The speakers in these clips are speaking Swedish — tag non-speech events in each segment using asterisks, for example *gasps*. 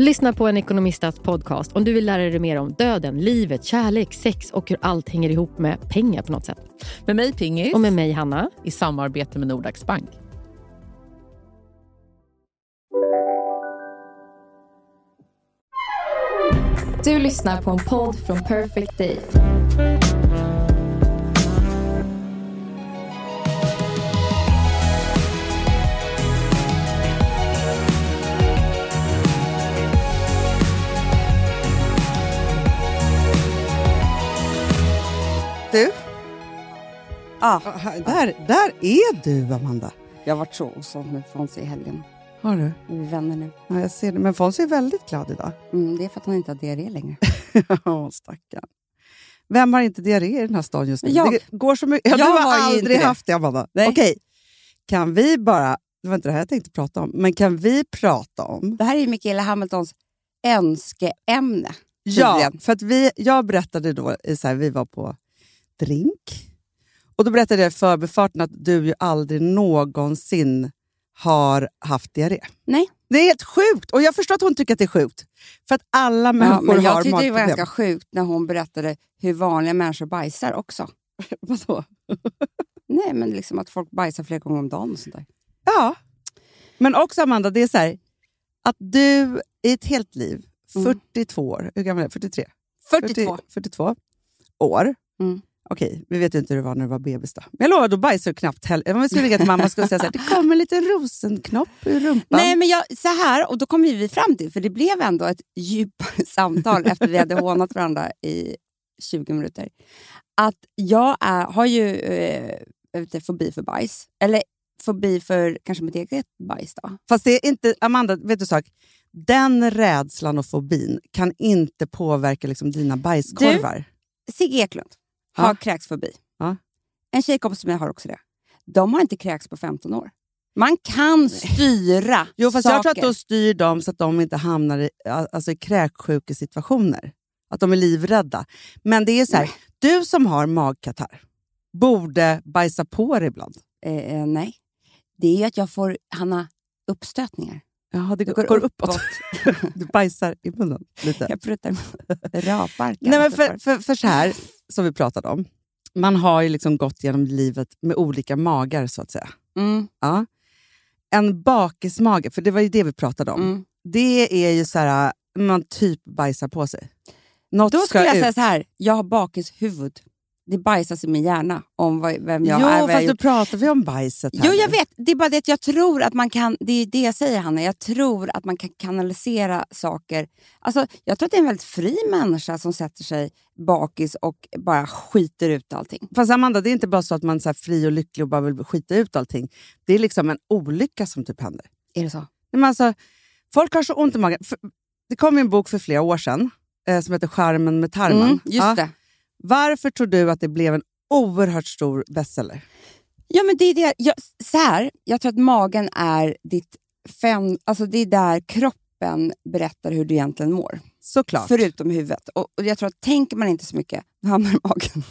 Lyssna på en ekonomistats podcast om du vill lära dig mer om döden, livet, kärlek, sex och hur allt hänger ihop med pengar på något sätt. Med mig Pingis. Och med mig Hanna. I samarbete med Nordax Bank. Du lyssnar på en podd från Perfect Day. Du, Ah, där, där är du Amanda. jag har varit så osams med Fonzie i helgen. Har du? Vi är vänner nu. Ja, jag ser det. Men Fons är väldigt glad idag. Mm, det är för att han inte har diarré längre. *laughs* Ja, stackarn. Vem har inte diarré i den här stan just nu? Jag. Det går så mycket. Ja, Jag du har, har aldrig det. haft det, Amanda. Nej. Okej, kan vi bara... Det var inte det här jag tänkte prata om. Men kan vi prata om... Det här är ju Mikaela Hamiltons önskeämne. Ja, tydligen. för att vi, jag berättade då, så här, vi var på drink. Och då berättade jag i förbifarten att du ju aldrig någonsin har haft diarré. Nej. Det är helt sjukt! Och jag förstår att hon tycker att det är sjukt. För att alla Ja, människor men jag har tyckte det var ganska sjukt när hon berättade hur vanliga människor bajsar också. *laughs* Vadå? Nej, men liksom att folk bajsar flera gånger om dagen och sånt där. Ja. Men också Amanda, det är så här, att du i ett helt liv, Mm. 42 år, hur gammal är du? 43? 42. 40, 42 år. Mm. Okej, vi vet ju inte hur det var när du var bebis. Då. Men jag lovar, då bajsar du knappt heller. Om vi skulle ringa till mamma skulle jag säga så här, det kommer en liten rosenknopp ur rumpan. Nej, men jag, så här, och då kom vi fram till, för det blev ändå ett djupare *laughs* samtal efter vi hade hånat varandra i 20 minuter. Att jag är, har ju eh, jag inte, fobi för bajs. Eller fobi för kanske mitt eget bajs. Då. Fast det är inte, Amanda, vet du sak? Den rädslan och fobin kan inte påverka liksom dina bajskorvar. Sigge Eklund har kräksfobi. En tjejkompis som jag har också det. De har inte kräks på 15 år. Man kan styra Jo, fast saker. jag tror att då styr de så att de inte hamnar i, alltså, i kräksjukesituationer. Att de är livrädda. Men det är så här, du som har magkatarr borde bajsa på dig ibland. Eh, eh, nej, det är ju att jag får Hanna, uppstötningar. Jaha, det går, går uppåt. *laughs* du bajsar i munnen lite. Jag pruttar rapar. Nej, men för, för, för så här, som vi pratade om. Man har ju liksom gått genom livet med olika magar, så att säga. Mm, Ja. En bakismage, för det var ju det vi pratade om. mm. Det är ju så här, man typ bajsar på sig. Något Då ska skulle jag ut. säga så här, jag har bakishuvud. Det bajsas i min hjärna om vad, vem jag jo, är. jag fast nu pratar vi om bajset här Jo, jag vet. Det är bara det att jag tror att man kan... Det är det jag säger, Hanna. Jag tror att man kan kanalisera saker. Alltså, jag tror att det är en väldigt fri människa som sätter sig bakis och bara skiter ut allting. Fast Amanda, det är inte bara så att man är fri och lycklig och bara vill skita ut allting. Det är liksom en olycka som typ händer. Är det så? Men alltså, folk har så ont i magen. Det kom en bok för flera år sedan eh, som heter Charmen med tarmen. Mm, just Ja. det. Varför tror du att det blev en oerhört stor bestseller? Ja, men det är det. Jag, så här, jag tror att magen är ditt fem, alltså det är där kroppen berättar hur du egentligen mår. Såklart. Förutom huvudet. Och, och jag tror att tänker man inte så mycket, då hamnar *laughs* magen.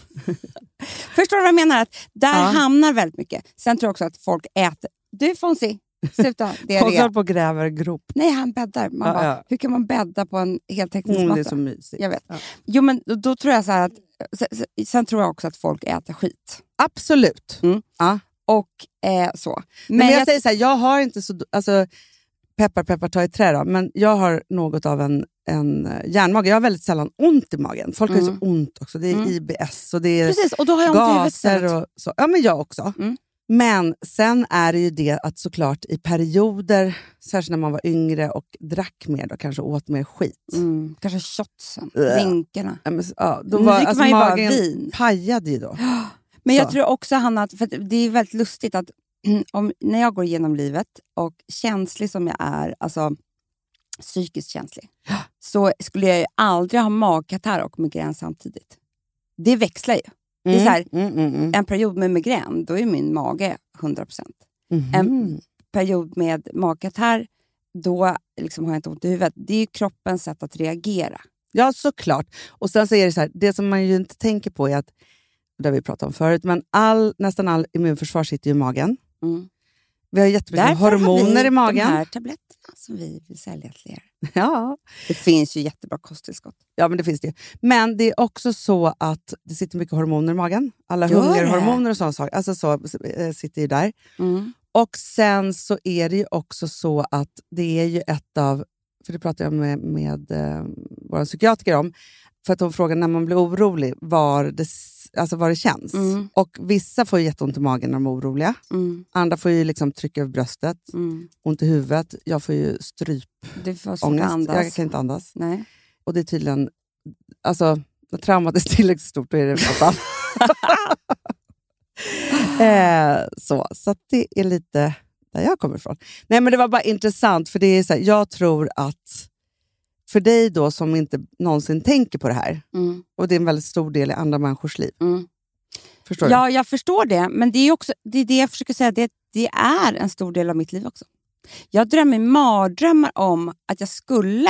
Förstår du vad jag menar? Att där Ja. hamnar väldigt mycket. Sen tror jag också att folk äter. Du Fonzie, sluta. *laughs* Diarré. håller på och gräver grop. Nej, han bäddar. Man Ja, bara, ja. Hur kan man bädda på en Mm, heltäckningsmatta? det är så mysigt. Jag vet. Jo, men då, då tror jag så här att... Sen, sen- tror jag också att folk äter skit. Absolut. Mm. Ja. Och eh, så. Men, jag, säger så här, jag har inte så... Alltså, peppar peppar ta i trä då, men jag har något av en, en eh, järnmage. Jag har väldigt sällan ont i magen. Folk har ju Mm. så ont också. Det är Mm. IBS och det är Precis, och då har jag ont i gaser och så. Ja, men jag också. Mm. Men sen är det ju det att såklart i perioder, särskilt när man var yngre och drack mer och kanske åt mer skit. Mm, kanske shotsen, Äh. drinkarna. Ja, men, ja, då var, alltså, man ju bara magen vin. pajade ju då. *gasps* Men jag Så. tror också Hanna, för det är väldigt lustigt att *clears throat* om, när jag går igenom livet och känslig som jag är, alltså psykiskt känslig, *gasps* så skulle jag ju aldrig ha magkatarr och migrän samtidigt. Det växlar ju. Det är så här, Mm, mm, mm. en period med migrän, då är min mage 100%. Mhm. En period med magkatarr, då liksom har jag inte ont i huvudet. Det är kroppens sätt att reagera. Ja, såklart. Och sen så är det så här, det som man ju inte tänker på är att, det har vi pratat om förut, men all, nästan all immunförsvar sitter i magen. Mm. Vi har jättemycket Därför hormoner har vi i magen. de här tabletterna som vi vill sälja till er. *laughs* Ja. Det finns ju jättebra kosttillskott. ja, men det finns det. Men det är också så att det sitter mycket hormoner i magen. Alla Gör hungerhormoner och sådana saker alltså så, eh, sitter ju där. Mm. Och sen så är det ju också så att det är ju ett av, för det pratade jag med, med eh, vår psykiatriker om, för att hon frågade när man blir orolig var det, alltså var det känns. Mm. Och vissa får jätteont i magen när de är oroliga. Mm. Andra får ju liksom tryck över bröstet, Mm. ont i huvudet. Jag får ju strypångest. Jag kan inte andas. Nej. Och det är tydligen, alltså när traumat är *laughs* tillräckligt stort då är det fan. *laughs* eh, så så det är lite där jag kommer ifrån. Nej men det var bara intressant för det är så här, jag tror att för dig då som inte någonsin tänker på det här, Mm. och det är en väldigt stor del i andra människors liv. Mm. Förstår du? Ja, jag förstår det. Men det är också det, är det jag försöker säga. Det, det är en stor del av mitt liv också. Jag drömmer mardrömmar om att jag skulle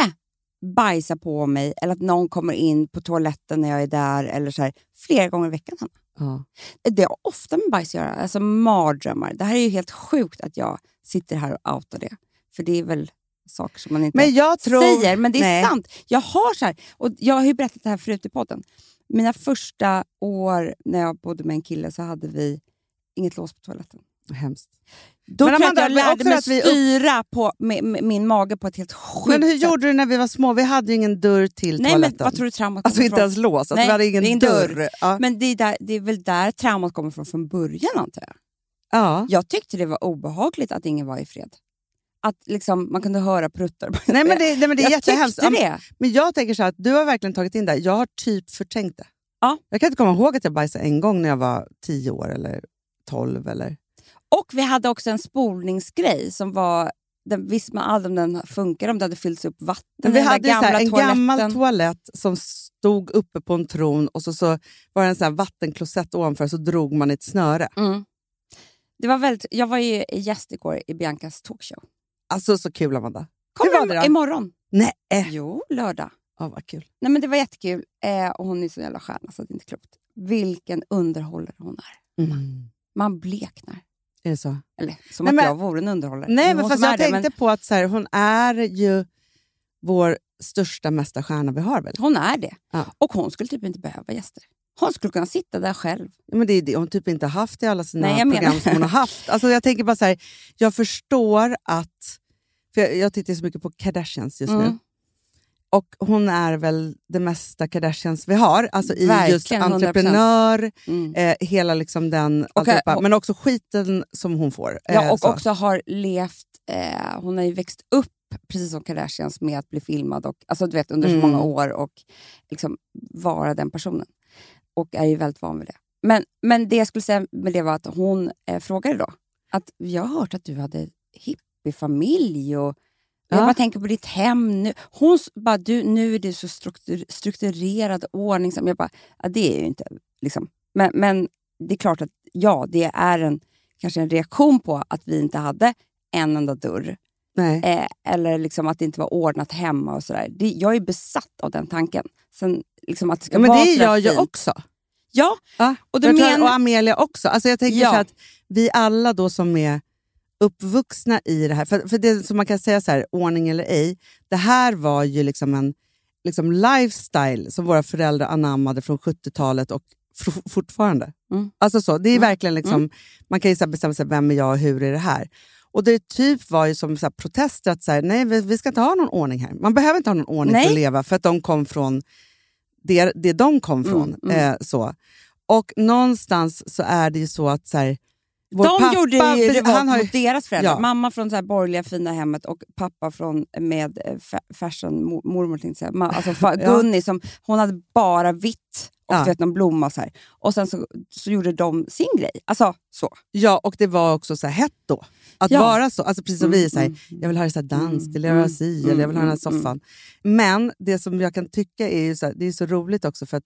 bajsa på mig eller att någon kommer in på toaletten när jag är där eller så här, flera gånger i veckan. Ja. Det har ofta med bajs att göra. Alltså mardrömmar. Det här är ju helt sjukt att jag sitter här och outar det. För det är väl saker som man inte Men jag tror... säger, men det är Nej. sant. Jag har så här, och jag har ju berättat det här förut i podden. Mina första år när jag bodde med en kille så hade vi inget lås på toaletten. Hemskt. Då Men Amanda, att jag men lärde mig att vi upp- styra på med, med min mage på ett helt sjukt Men hur sätt. gjorde du när vi var små? Vi hade ju ingen dörr till Nej, men toaletten. vad tror du traumat Alltså inte ens lås, alltså, Nej, vi hade ingen det är en dörr. dörr. Ja. Men det är, där, det är väl där traumat kommer från från början antar jag. ja. Jag tyckte det var obehagligt att ingen var i fred. Att liksom, man kunde höra pruttar. *laughs* Nej, men det, nej, men det är jag jättehemskt. tyckte det. Men jag tänker så här, att du har verkligen tagit in det. Jag har typ förträngt det. Ja. Jag kan inte komma ihåg att jag bajsade en gång när jag var 10 år eller 12. Eller... Och vi hade också en spolningsgrej som var... Den visste man aldrig om den funkar, om det hade fyllts upp vatten Men vi hade så här, gamla en toaletten. gammal toalett som stod uppe på en tron och så, så var det en sån vattenklosett ovanför så drog man ett snöre. Mm. Det var väldigt, jag var ju gäst igår i Biancas talkshow. Alltså så kul Amanda. Kommer Hur var det då? imorgon. Nej. Jo, lördag. ja, vad kul. Nej, men det var jättekul. Eh, och hon är så jävla stjärna så det är inte klokt. Vilken underhållare hon är. Mm. Man bleknar. Är det så? Eller som Nej, att men- jag vore en underhållare. Nej, men fast jag det, tänkte på att så här, hon är ju vår största, mesta stjärna vi har väl? men hon är det. Ja. Och hon skulle typ inte behöva gäster. Hon skulle kunna sitta där själv. Ja, Men det är det hon typ inte haft i alla sina Nej, jag menar- program som hon har haft. Alltså jag tänker bara så här, jag förstår att... För jag, jag tittar så mycket på Kardashians just nu. Mm. Och hon är väl det mesta Kardashians vi har. Alltså i just Verkligen, 100%. entreprenör, Mm. eh, hela liksom den... Och, alltihopa. och- men också skiten som hon får. Ja, Eh, och så. också har levt... Eh, hon har ju växt upp, precis som Kardashians, med att bli filmad och, alltså, du vet, under så Mm. många år och liksom vara den personen. Och är ju väldigt van vid det. Men, men det jag skulle säga med det var att hon eh, frågade då att jag har hört att du hade hippiefamilj och jag Ja. bara tänker på ditt hem nu. Hon bara, du, nu är du så struktur, strukturerad och ordningsam. Jag bara, ja, det är ju inte... Liksom. Men, men det är klart att ja, det är en, kanske en reaktion på att vi inte hade en enda dörr. Eh, eller liksom att det inte var ordnat hemma och sådär. Jag är besatt av den tanken. Sen, liksom att det ska Ja, men vara det sådär jag också. Ja, Ja, och tror- men... och Amelia också. Alltså jag tänker Ja. att vi alla då som är uppvuxna i det här, för, för det som man kan säga så här, ordning eller ej, det här var ju liksom en liksom lifestyle som våra föräldrar anammade från 70-talet och fortfarande. Mm. Alltså så, det är Mm. verkligen liksom, man kan ju så bestämma sig, vem är jag och hur är det här? Och det typ var ju som så protester att så här, nej, vi, vi ska inte ha någon ordning här. Man behöver inte ha någon ordning för Nej. att leva för att de kom från det, det de kom Mm, från. mm. Eh, så. Och någonstans så är det ju så att så här, vår De pappa, gjorde ju revolt han har ju, mot deras föräldrar. Ja. Mamma från så här borgerliga fina hemmet och pappa från med eh, fa- fashion, mor- mormor tänkte jag säga. Alltså fa- *laughs* Ja. Gunni, som, hon hade bara vitt och Ja. du vet, någon blomma. Så här. Och sen så, så gjorde de sin grej. Alltså så. ja, och det var också så här hett då. Att Ja. vara så. Alltså precis som vi säger, mm, jag vill ha det så här dans, Mm, eller jag vill ha mm, si, mm, eller jag vill ha den här mm, soffan. Men det som jag kan tycka är ju så här, det är så roligt också för att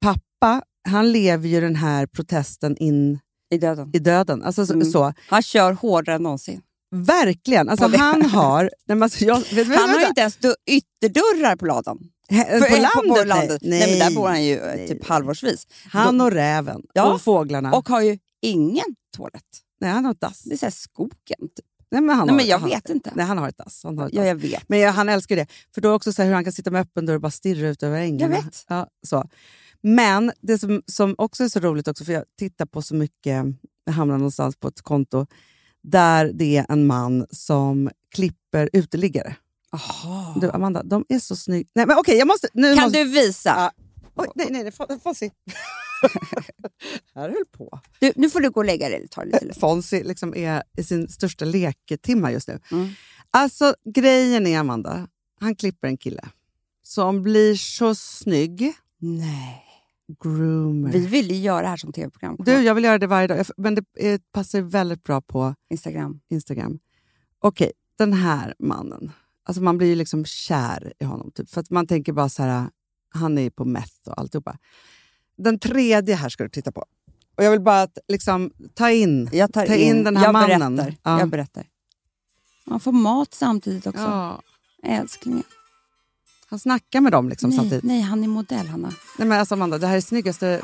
pappa, han lever ju den här protesten in I döden. i döden. Alltså, så- Mm. så. Han kör hårdare än någonsin. Verkligen. Alltså, På han har... Nej, men alltså, jag, vet, vet, Han har inte ens dö- ytterdörrar på ladan. He- på landet? På, landet. Nej. Nej. men där bor han ju eh, typ halvårsvis. Han och räven Ja. och fåglarna. Och har ju ingen toalett. nej, han har ett dass. Det är så här skogen. Typ. Nej, men han Nej, har, men jag han, vet inte. Nej, han har ett dass. Han har ett Ja, dass. jag vet. Men jag, han älskar det. För då också så här hur han kan sitta med öppen dörr och bara stirra ut över ängarna. Jag vet. Ja, så. Men det som, som också är så roligt, också, för jag tittar på så mycket, jag hamnar någonstans på ett konto där det är en man som klipper uteliggare. Aha. Du, Amanda, de är så snygga. Nej, men okej, jag måste... Nu Kan måste, du visa? Ja. Oj, nej, nej, nej, Fon- Fonzie. *laughs* här höll på. Du, nu får du gå och lägga dig. Ta lite lugnt. Fonzie liksom är i sin största lektimma just nu. Mm. Alltså, grejen är, Amanda, han klipper en kille som blir så snygg. Nej. Groomer. Vi vill ju göra det här som tv-program. Du, jag vill göra det varje dag, men det eh, passar väldigt bra på Instagram. Instagram. Okej, den här mannen. Alltså man blir ju liksom kär i honom. Typ, för att man tänker bara så här, han är på meth och alltihopa. Den tredje här ska du titta på. Och jag vill bara att, liksom, ta in, Jag tar ta in, den här jag mannen. Berättar. Ja. Jag berättar. Man får mat samtidigt också. Ja, Älsklingen. Han snackar med dem liksom Nej, samtidigt. nej, han är modell, Hanna. Nej, men alltså Amanda, *gasps* det här är snyggaste...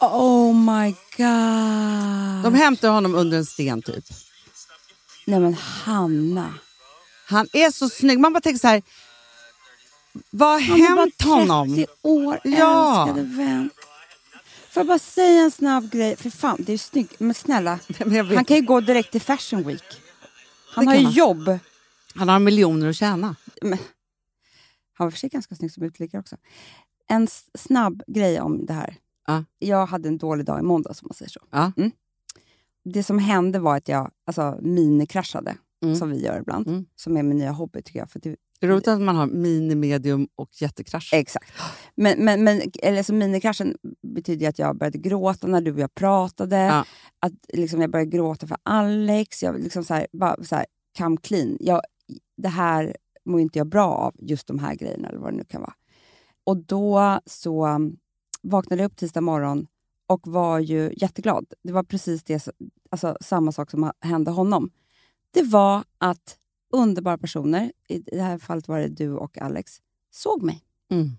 Oh my god! De hämtar honom under en sten typ. Nej men Hanna. Han är så snygg. Man bara tänker så här, vad har Han är bara hänt honom? 30 år, Ja. älskade vän. Får jag bara säga en snabb grej? För fan, det är ju snyggt. Men snälla, *laughs* Men han kan ju gå direkt till Fashion Week. Han Det har ju han. jobb. han har miljoner att tjäna. Men, han var för sig ganska snygg som uteliggare också. En snabb grej om det här. Ja. Jag hade en dålig dag i måndags om man säger så. Ja. Mm. Det som hände var att jag alltså, minikraschade, Mm. som vi gör ibland. Mm. Som är min nya hobby tycker jag. För det, roligt att man har mini, medium och jättekrasch. Exakt. Men, men, men eller, så minikraschen betyder att jag började gråta när du och jag pratade. Ja. Att liksom, jag började gråta för Alex. Jag liksom så här, bara så här, come clean. Jag, det här mår inte jag bra av, just de här grejerna eller vad det nu kan vara. Och då så um, vaknade jag upp tisdag morgon och var ju jätteglad. Det var precis det, alltså, samma sak som hände honom. Det var att underbara personer, i det här fallet var det du och Alex, såg mig Mm.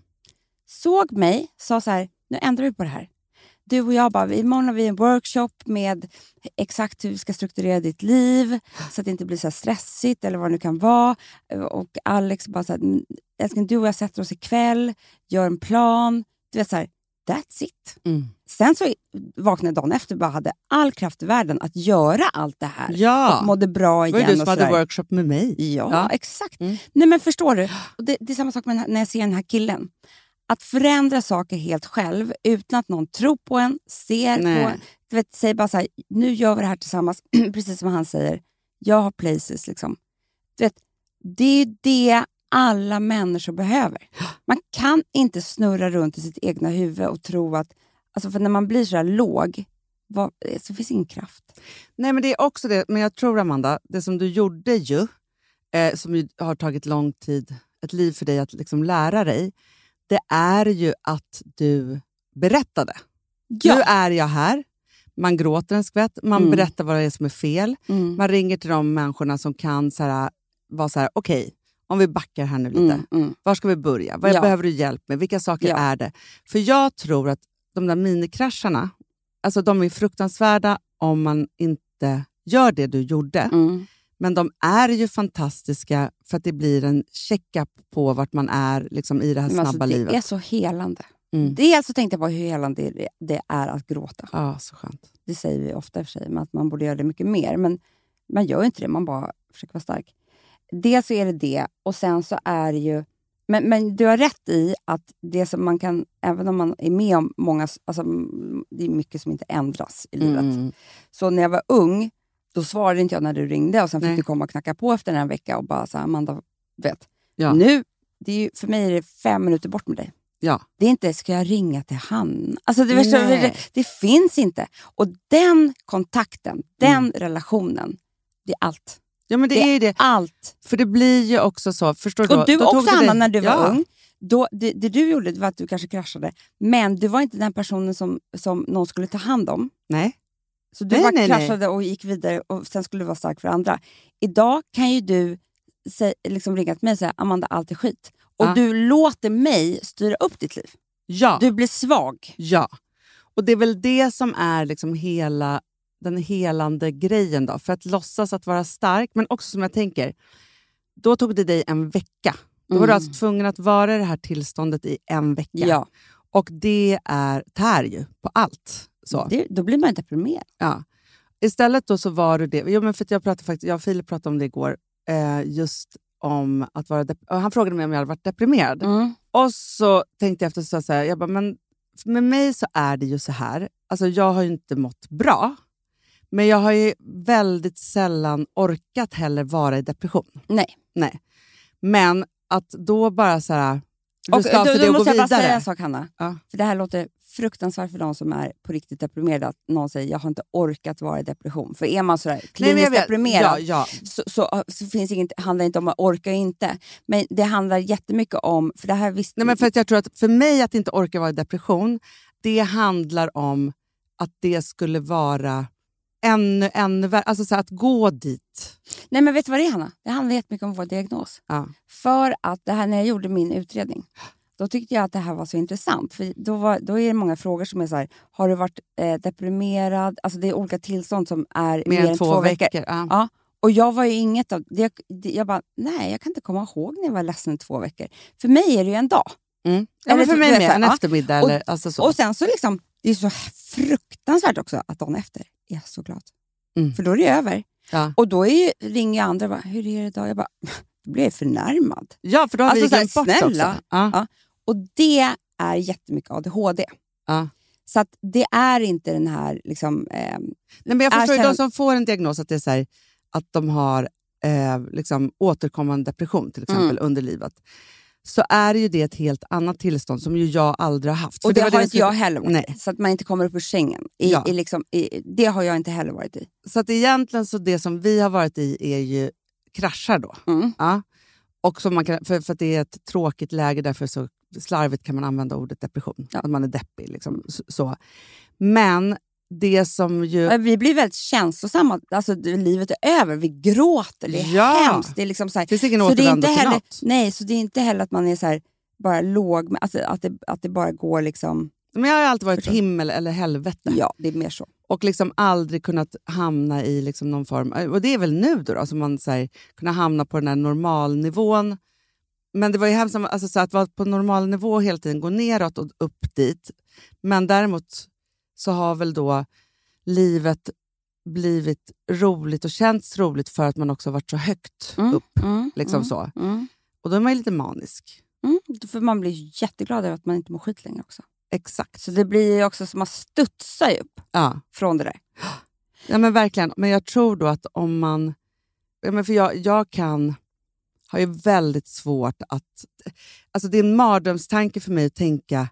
såg mig, sa så här, nu ändrar vi på det här. Du och jag bara, imorgon har vi en workshop med exakt hur vi ska strukturera ditt liv så att det inte blir så stressigt eller vad det nu kan vara. Och Alex bara så här, "Mm, älskling du och jag sätter oss ikväll, gör en plan. Du vet så här, that's it. Mm. Sen så vaknade dagen efter och bara hade all kraft i världen att göra allt det här. Ja, Och mådde bra det var igen. du som hade workshop med mig. Ja, Ja. exakt. Mm. Nej, men förstår du? Det, det är samma sak med när jag ser den här killen. Att förändra saker helt själv utan att någon tror på en, ser Nej. på en. Du vet, säger bara så här, nu gör vi det här tillsammans, *clears throat* precis som han säger. Jag har places. Liksom. Du vet, det är ju det alla människor behöver. Man kan inte snurra runt i sitt egna huvud och tro att... Alltså för när man blir så här låg, vad, så finns ingen kraft. Nej, men det är också det. Men jag tror, Amanda, det som du gjorde ju, eh, som ju har tagit lång tid, ett liv för dig att liksom lära dig, det är ju att du berättade. Nu är jag här. Man gråter en skvätt, man Mm. berättar vad det är som är fel. Mm. Man ringer till de människorna som kan så här, vara så här, okej, om vi backar här nu lite. Mm, mm. Var ska vi börja? Vad Ja. behöver du hjälp med? Vilka saker Ja. är det? För jag tror att de där minikrascherna, alltså de är fruktansvärda om man inte gör det du gjorde. Mm. Men de är ju fantastiska för att det blir en checkup på vart man är liksom, i det här Men snabba alltså, det livet. är så helande. Mm. Dels så tänkte jag på hur helande det- det är att gråta. Ja, så skönt. Det säger vi ofta i och för sig, men att man borde göra det mycket mer. Men man gör ju inte det, man bara försöker vara stark. Dels så är det det, och sen så är det ju... Men, men du har rätt i att det som man kan, även om man är med om många... Alltså, det är mycket som inte ändras i livet. Mm. Så när jag var ung, då svarade inte jag när du ringde och sen fick Nej. du komma och knacka på efter en vecka och bara så här, Amanda, vet. Ja. Nu, det är ju, för mig är det fem minuter bort med dig. Ja. Det är inte, ska jag ringa till han? Alltså det, det, det finns inte. Och den kontakten, den Mm. relationen, det är allt. ja, men det, Det- är ju det. Allt. För det blir ju också så, förstår? Och du då också dig- när du var ja. ung. då, det, det du gjorde var att du kanske kraschade, men du var inte den personen som, som någon skulle ta hand om. Nej. Så du Nej, bara nej, nej. kraschade och gick vidare och sen skulle du vara stark för andra. Idag kan ju du sä, liksom ringa till mig och säga Amanda, allt är skit. Och Ja. du låter mig styra upp ditt liv. Ja. Du blir svag. Ja, och det är väl det som är liksom hela den helande grejen. då. För att låtsas att vara stark, men också som jag tänker, då tog det dig en vecka. Då var du Mm. alltså tvungen att vara i det här tillståndet i en vecka. Ja. Och det är tär ju på allt. Så. Det, då blir man deprimerad. Ja. Istället då så var du det. Jo, men för jag, pratade faktiskt, jag och Filip pratade om det igår. Eh, just om att vara Han frågade mig om jag hade varit deprimerad. Mm. Och så tänkte jag efter så här, jag bara, men med mig så är det ju så här. Alltså jag har ju inte mått bra. Men jag har ju väldigt sällan orkat heller vara i depression. Nej. Nej. Men att då bara så här, Och, ruska av då, för då det och måste jag bara säga en sak, Hanna. Ja. För Det här låter fruktansvärt för de som är på riktigt deprimerade. Att någon säger jag har inte orkat vara i depression. För är man sådär Nej, kliniskt vet. deprimerad Ja, ja. så, så, så finns inget, handlar det inte om att orka inte. Men det handlar jättemycket om... För det här visst, Nej, men för att jag tror att för mig att inte orka vara i depression, det handlar om att det skulle vara ännu, ännu värre. Alltså så att gå dit. Nej, men vet du vad det är, Hanna? Det handlar jättemycket om vår diagnos. Ja. För att det här, när jag gjorde min utredning, då tyckte jag att det här var så intressant. För Då, var, då är det många frågor som är så här, har du varit eh, deprimerad? Alltså det är olika tillstånd som är Mer, än två veckor. Ja. Ja. Och jag var ju inget av det. Jag bara, nej, jag kan inte komma ihåg när jag var ledsen i två veckor. För mig är det ju en dag. Mm. Ja, Eller för mig med. En ja. eftermiddag. Och- eller, alltså så. Och sen så liksom, det är så fruktansvärt också att dagen efter är jag så glad. Mm. För då är det över. Ja. Och då är ringer jag andra och bara, hur är det idag? Jag bara, *laughs* då blir jag förnärmad. ja, för då har Alltså vi glömt bort snälla. också. Ja. Ja. Och det är jättemycket ADHD. Ja. Så att det är inte den här... Liksom, eh, Nej, men jag förstår ju de som får en diagnos att det är så här, att de har eh, liksom återkommande depression till exempel Mm. under livet. Så är ju det ett helt annat tillstånd som ju jag aldrig har haft. och det, var har jag inte skulle- jag heller varit Nej. Så att man inte kommer upp ur sängen. I, Ja. i liksom, i, det har jag inte heller varit i. Så att egentligen så det som vi har varit i är ju kraschar då. Mm. Ja. Och som man kan, för, för att det är ett tråkigt läge, därför så slarvigt kan man använda ordet depression. Ja. Att man är deppig. Liksom, så. Men det som ju... Vi blir väldigt känslosamma. Alltså, livet är över. Vi gråter. Det är Ja. hemskt. Det är liksom så här, finns ingen så det är återvändo inte till heller, något. Nej, så det är inte heller att man är så här, bara låg. Alltså, att, det, att det bara går liksom... Men jag har alltid varit Förstår. himmel eller helvete. Ja, det är mer så. Och liksom aldrig kunnat hamna i liksom någon form... Och det är väl nu då, då som man så här, kunna hamna på den här normalnivån. Men det var ju hemskt alltså, så att vara på normalnivå hela tiden gå neråt och upp dit. Men däremot så har väl då livet blivit roligt och känts roligt för att man också varit så högt Mm, upp. mm, Liksom mm, så. Mm, Och då är man ju lite manisk. mm. För man blir jätteglad över att man inte mår skit längre också. Exakt. Så det blir ju också som att studsa upp Ja. från det där. *gasps* Ja, men verkligen. Men jag tror då att om man... Ja, men för jag, jag kan... har ju väldigt svårt att... Alltså det är en mardrömstanke för mig att tänka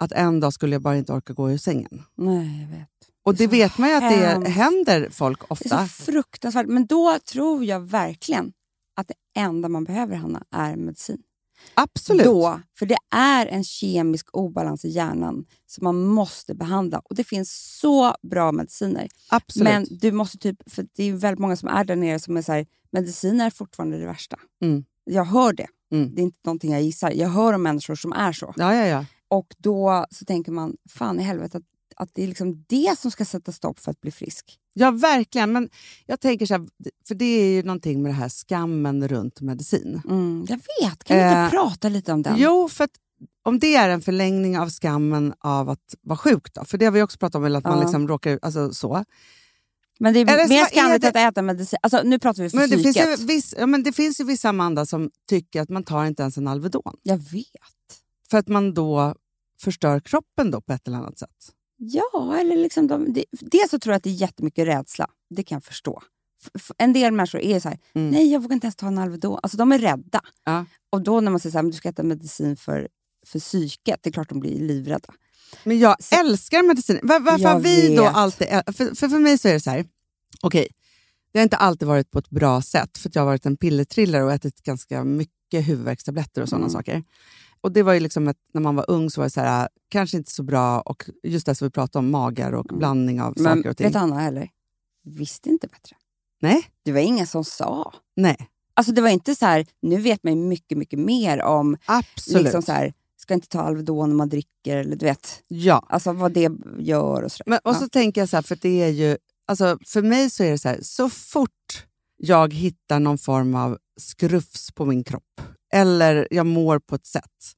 att en dag skulle jag bara inte orka gå ur sängen. Nej, jag vet. Och det så vet man ju att det händer folk Det är ofta. så fruktansvärt. Men då tror jag verkligen att det enda man behöver, Hanna, är medicin. Absolut. Då, för det är en kemisk obalans i hjärnan som man måste behandla. Och Det finns så bra mediciner. Absolut. Men du måste typ, för det är väldigt många som är där nere som är så här, mediciner är fortfarande det värsta. Mm. Jag hör det. Mm. Det är inte någonting jag gissar. Jag hör om människor som är så. Ja, ja, ja. Och då så tänker man, fan i helvete, att, att det är liksom det som ska sätta stopp för att bli frisk. ja, verkligen. Men jag tänker så här, för det är ju någonting med det här skammen runt medicin. Mm, jag vet, kan vi inte Eh, prata lite om den? Jo, för om det är en förlängning av skammen av att vara sjuk, då, för det har vi också pratat om, eller att man Ja. liksom råkar alltså, så. Men det är så mer är skamligt det- att äta medicin. Alltså, nu pratar vi för Men det, finns psyket. ju viss, ja, men det finns ju vissa Amanda som tycker att man tar inte ens en Alvedon. Jag vet. För att man då förstör kroppen då på ett eller annat sätt. Ja, eller liksom de, det, dels så tror jag att det är jättemycket rädsla. Det kan jag förstå. F- en del människor är så här, Mm. nej jag vågar inte ens ta en Alvedon. Alltså de är rädda. Ja. Och då när man säger så här, men du ska äta medicin för, för psyket, det är klart de blir livrädda. Men jag Så- älskar medicin. Var, varför har vi då vet. alltid... För, för, för mig så är det så här, okej, det har inte alltid varit på ett bra sätt för att jag har varit en pillertrillare och ätit ganska mycket huvudvärkstabletter och sådana Mm. saker. Och det var ju liksom ett, när man var ung så var det så här, kanske inte så bra. Och just det som vi pratade om, magar och blandning av Men saker och ting. vet Anna heller? Visste inte bättre. Nej, Det var ingen som sa. nej, Alltså det var inte så här, nu vet man mycket, mycket mer om, absolut. liksom så här, ska inte ta Alvedon när man dricker, eller du vet, Ja, alltså vad det gör och sådär. men, och Ja. så tänker jag så här, för det är ju, alltså, för mig så är det så här, så fort jag hittar någon form av skrufs på min kropp, eller jag mår på ett sätt,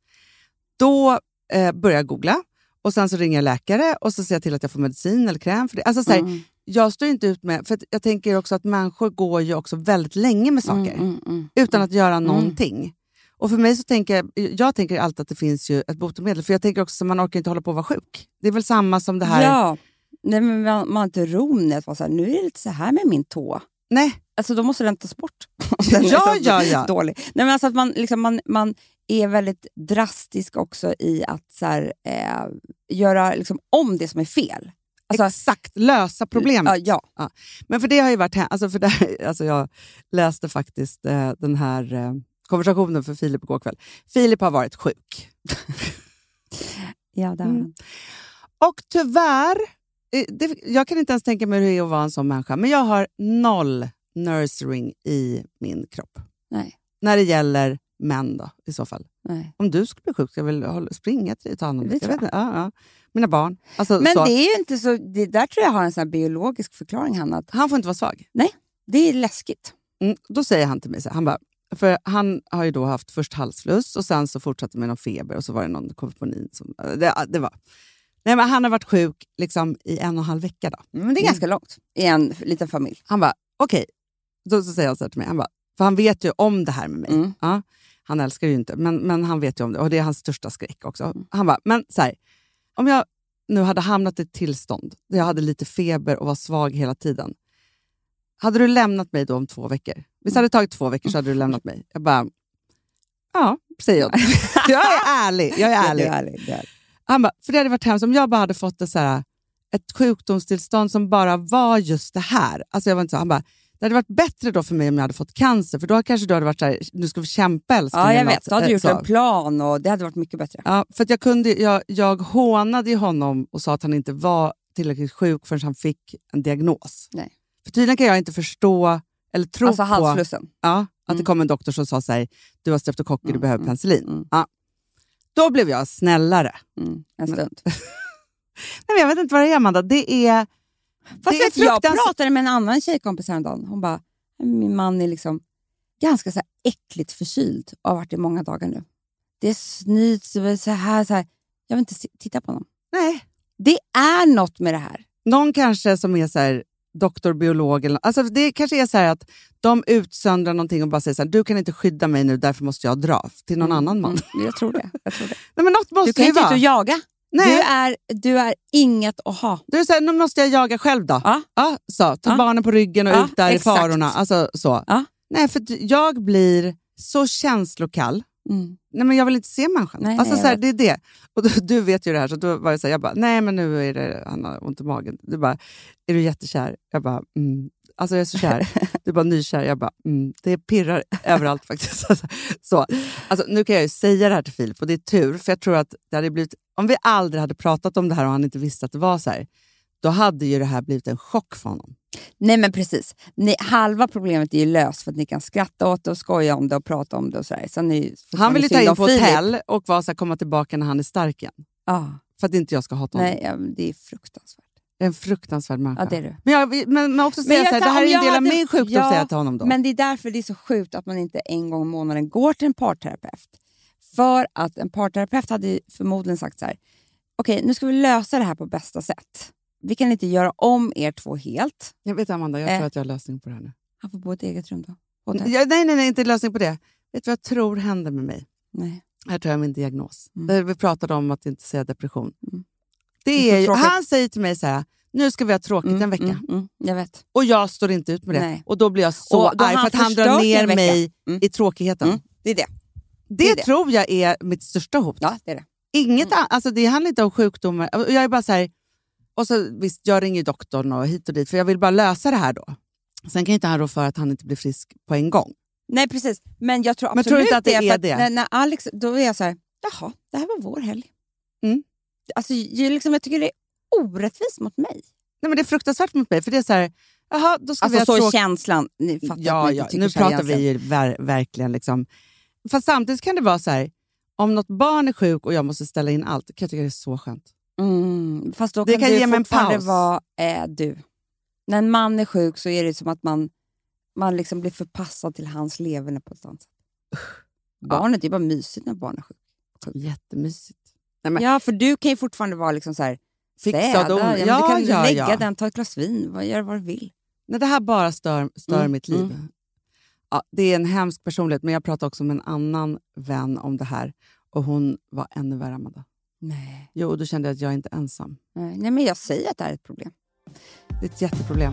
då eh, börjar jag googla och sen så ringer jag läkare och så ser jag till att jag får medicin eller kräm för det. Alltså, så här, Mm, Jag står inte ut med, för jag tänker också att människor går ju också väldigt länge med saker mm, mm, mm. utan att göra någonting. Och för mig så tänker jag, jag tänker alltid att det finns ju ett botemedel, för jag tänker också att man orkar inte hålla på att vara sjuk. Det är väl samma som det här. Ja, Nej, men man, man har inte ron i att vara så här, nu är det lite så här med min tå. Nej, Alltså då måste den tas bort. *laughs* Den är Ja, ja, ja. Dålig. Nej, men alltså att man, liksom, man, man är väldigt drastisk också i att så här, eh, göra liksom, om det som är fel. Alltså, exakt, lösa problemet. Ja, ja. Men för det har ju varit... Alltså för det, alltså jag läste faktiskt eh, den här eh, konversationen för Filip igår kväll. Filip har varit sjuk. ja det har Mm. han. Och tyvärr, eh, det, jag kan inte ens tänka mig hur det är att vara en sån människa, men jag har noll nursing i min kropp. Nej. När det gäller män då, i så fall. Nej. Om du skulle bli sjuk, ska jag väl springa till dig ta hand om dig? Ja, ja. Mina barn. Alltså, Men så. det är ju inte så... Det där tror jag har en sån biologisk förklaring, Hanna. Att Han får inte vara svag. det är läskigt. Mm, då säger han till mig så här, han bara, för han har ju då haft först halsfluss och sen så fortsatte med någon feber och så var det någon koponin. Som, det, det var. Nej, men han har varit sjuk liksom i en och en halv vecka. Då. Men det är ganska långt i en liten familj. Han bara, okej. Då så säger han så här till mig, han bara, för han vet ju om det här med mig. Mm. Ja, han älskar ju inte, men, men han vet ju om det och det är hans största skräck också. Han bara, men så här, om jag nu hade hamnat i ett tillstånd där jag hade lite feber och var svag hela tiden. Hade du lämnat mig då om två veckor? Visst hade det tagit två veckor så hade du lämnat mig? Jag bara, ja, säger jag. *laughs* jag är ärlig. Jag är ärlig. Det är ärligt, det är ärligt. Han bara, för det hade varit hemskt om jag bara hade fått ett, så här, ett sjukdomstillstånd som bara var just det här. Alltså jag var inte så, han bara, det hade varit bättre då för mig om jag hade fått cancer, för då kanske du hade varit så här, nu ska vi kämpa älskling. Ja, jag vet. Då hade du gjort så. en plan och det hade varit mycket bättre. Ja, för att jag, kunde, jag, jag hånade honom och sa att han inte var tillräckligt sjuk förrän han fick en diagnos. Nej. För tydligen kan jag inte förstå eller tro Alltså på halsflussen. ja, att det Mm. kom en doktor som sa så här, du har streptokocker, du Mm, behöver mm, penicillin. mm. Ja. Då blev jag snällare. Mm, en stund. *laughs* Nej, men jag vet inte vad det är Amanda, det är... Fast det är jag pratade med en annan tjejkompis häromdagen. Hon bara, min man är liksom ganska så här äckligt förkyld och har varit i många dagar nu. Det snyts så här, så här. Jag vill inte titta på honom. Nej. Det är något med det här. Någon kanske som är så här, doktor, biolog, eller, alltså det kanske är så här att de utsöndrar någonting och bara säger så här, du kan inte skydda mig nu, därför måste jag dra till någon annan man. Mm, jag tror det. Jag tror det. Nej, men något måste Du kan ju inte ut vara. och jaga. Nej. Du är, du är inget att ha. Du här, nu måste jag jaga själv då. Ja. Ja, så, ta Ja. barnen på ryggen och Ja, ut där exakt. i farorna. Alltså, så. Ja. Nej, för jag blir så känslokall. Mm. Nej, men jag vill inte se människan. Nej, alltså, nej, så här, det är det. Och du, du vet ju det här, så då var det så här, jag bara, nej men nu är det, han har ont i magen. Du bara, är du jättekär? Jag bara, mm. Alltså jag är så kär. *laughs* Du bara, nykär? Jag bara, mm. Det pirrar *laughs* överallt faktiskt. *laughs* Alltså, så. Alltså, nu kan jag ju säga det här till Filip och det är tur, för jag tror att det hade blivit, om vi aldrig hade pratat om det här och han inte visste att det var så här, då hade ju det här blivit en chock för honom. Nej men precis. Ni, halva problemet är ju löst för att ni kan skratta åt det och skoja om det och prata om det. och så här. Ju Han vill ju ta in på hotell och vara så här, komma tillbaka när han är stark igen. Ja. För att inte jag ska hata honom. Nej, ja, det är fruktansvärt. Det är en fruktansvärd människa. Ja, det är du. Men, jag, men, men också säga jag så här, det här är en jag del av hade- min sjukdom, Ja, säger jag till honom då. Men det är därför det är så sjukt att man inte en gång i månaden går till en parterapeut. För att en parterapeut hade förmodligen sagt så här, okej nu ska vi lösa det här på bästa sätt. Vi kan inte göra om er två helt. jag vet Amanda, jag Eh. tror att jag har lösning på det här nu. Han får bo i ett eget rum då. Ja, nej, nej, nej, inte lösning på det. Vet du vad jag tror händer med mig? Nej. Här tar jag min diagnos. Mm. Där vi pratade om att inte säga depression. Mm. Det Det är tråkigt. han säger till mig så här, nu ska vi ha tråkigt en vecka. Mm, mm, jag vet. Och jag står inte ut med det. Nej. Och då blir jag så arg för att han drar ner mig Mm. i tråkigheten. Mm, det är det. Det, det är det. tror jag är mitt största hot. Ja, det är det. Inget Mm. alltså det handlar inte om sjukdomar. Jag är bara så här, och så, visst, jag ringer doktorn och hit och dit, för jag vill bara lösa det här då. Sen kan inte han rå för att han inte blir frisk på en gång. Nej precis, men jag tror Men absolut tror du inte att det är det? När, när Alex, då är jag så här, jaha, det här var vår helg. Mm. Alltså, jag, liksom, jag tycker det är orättvist mot mig. Nej, men det är fruktansvärt mot mig, för det är så här, jaha, då ska Alltså vi så tråk- känslan. Ni fattar Ja, ja. nu pratar vi ju ver- verkligen. Liksom. Fast samtidigt kan det vara så här, om något barn är sjuk och jag måste ställa in allt, kan jag tycka det är så skönt. Mm, fast då Det kan, kan du ge mig en paus. vara eh, du. När en man är sjuk så är det som att man, man liksom blir förpassad till hans leverne på ett annat sätt. Barnet, det är bara mysigt när barn är sjuk. Jättemysigt. Nej, men, Ja, för du kan ju fortfarande vara liksom så här, Fixa städa. dem. Ja, Ja, du kan ja, lägga ja. den, ta ett glas vin, vad- gör vad du vill. när det här bara stör, stör Mm, mitt liv. mm. Ja, det är en hemsk personlighet, men jag pratade också med en annan vän om det här och hon var ännu värre, Amanda. Nej. Jo, och då kände jag att jag är inte ensam. Nej, nej, men jag säger att det här är ett problem. Det är ett jätteproblem.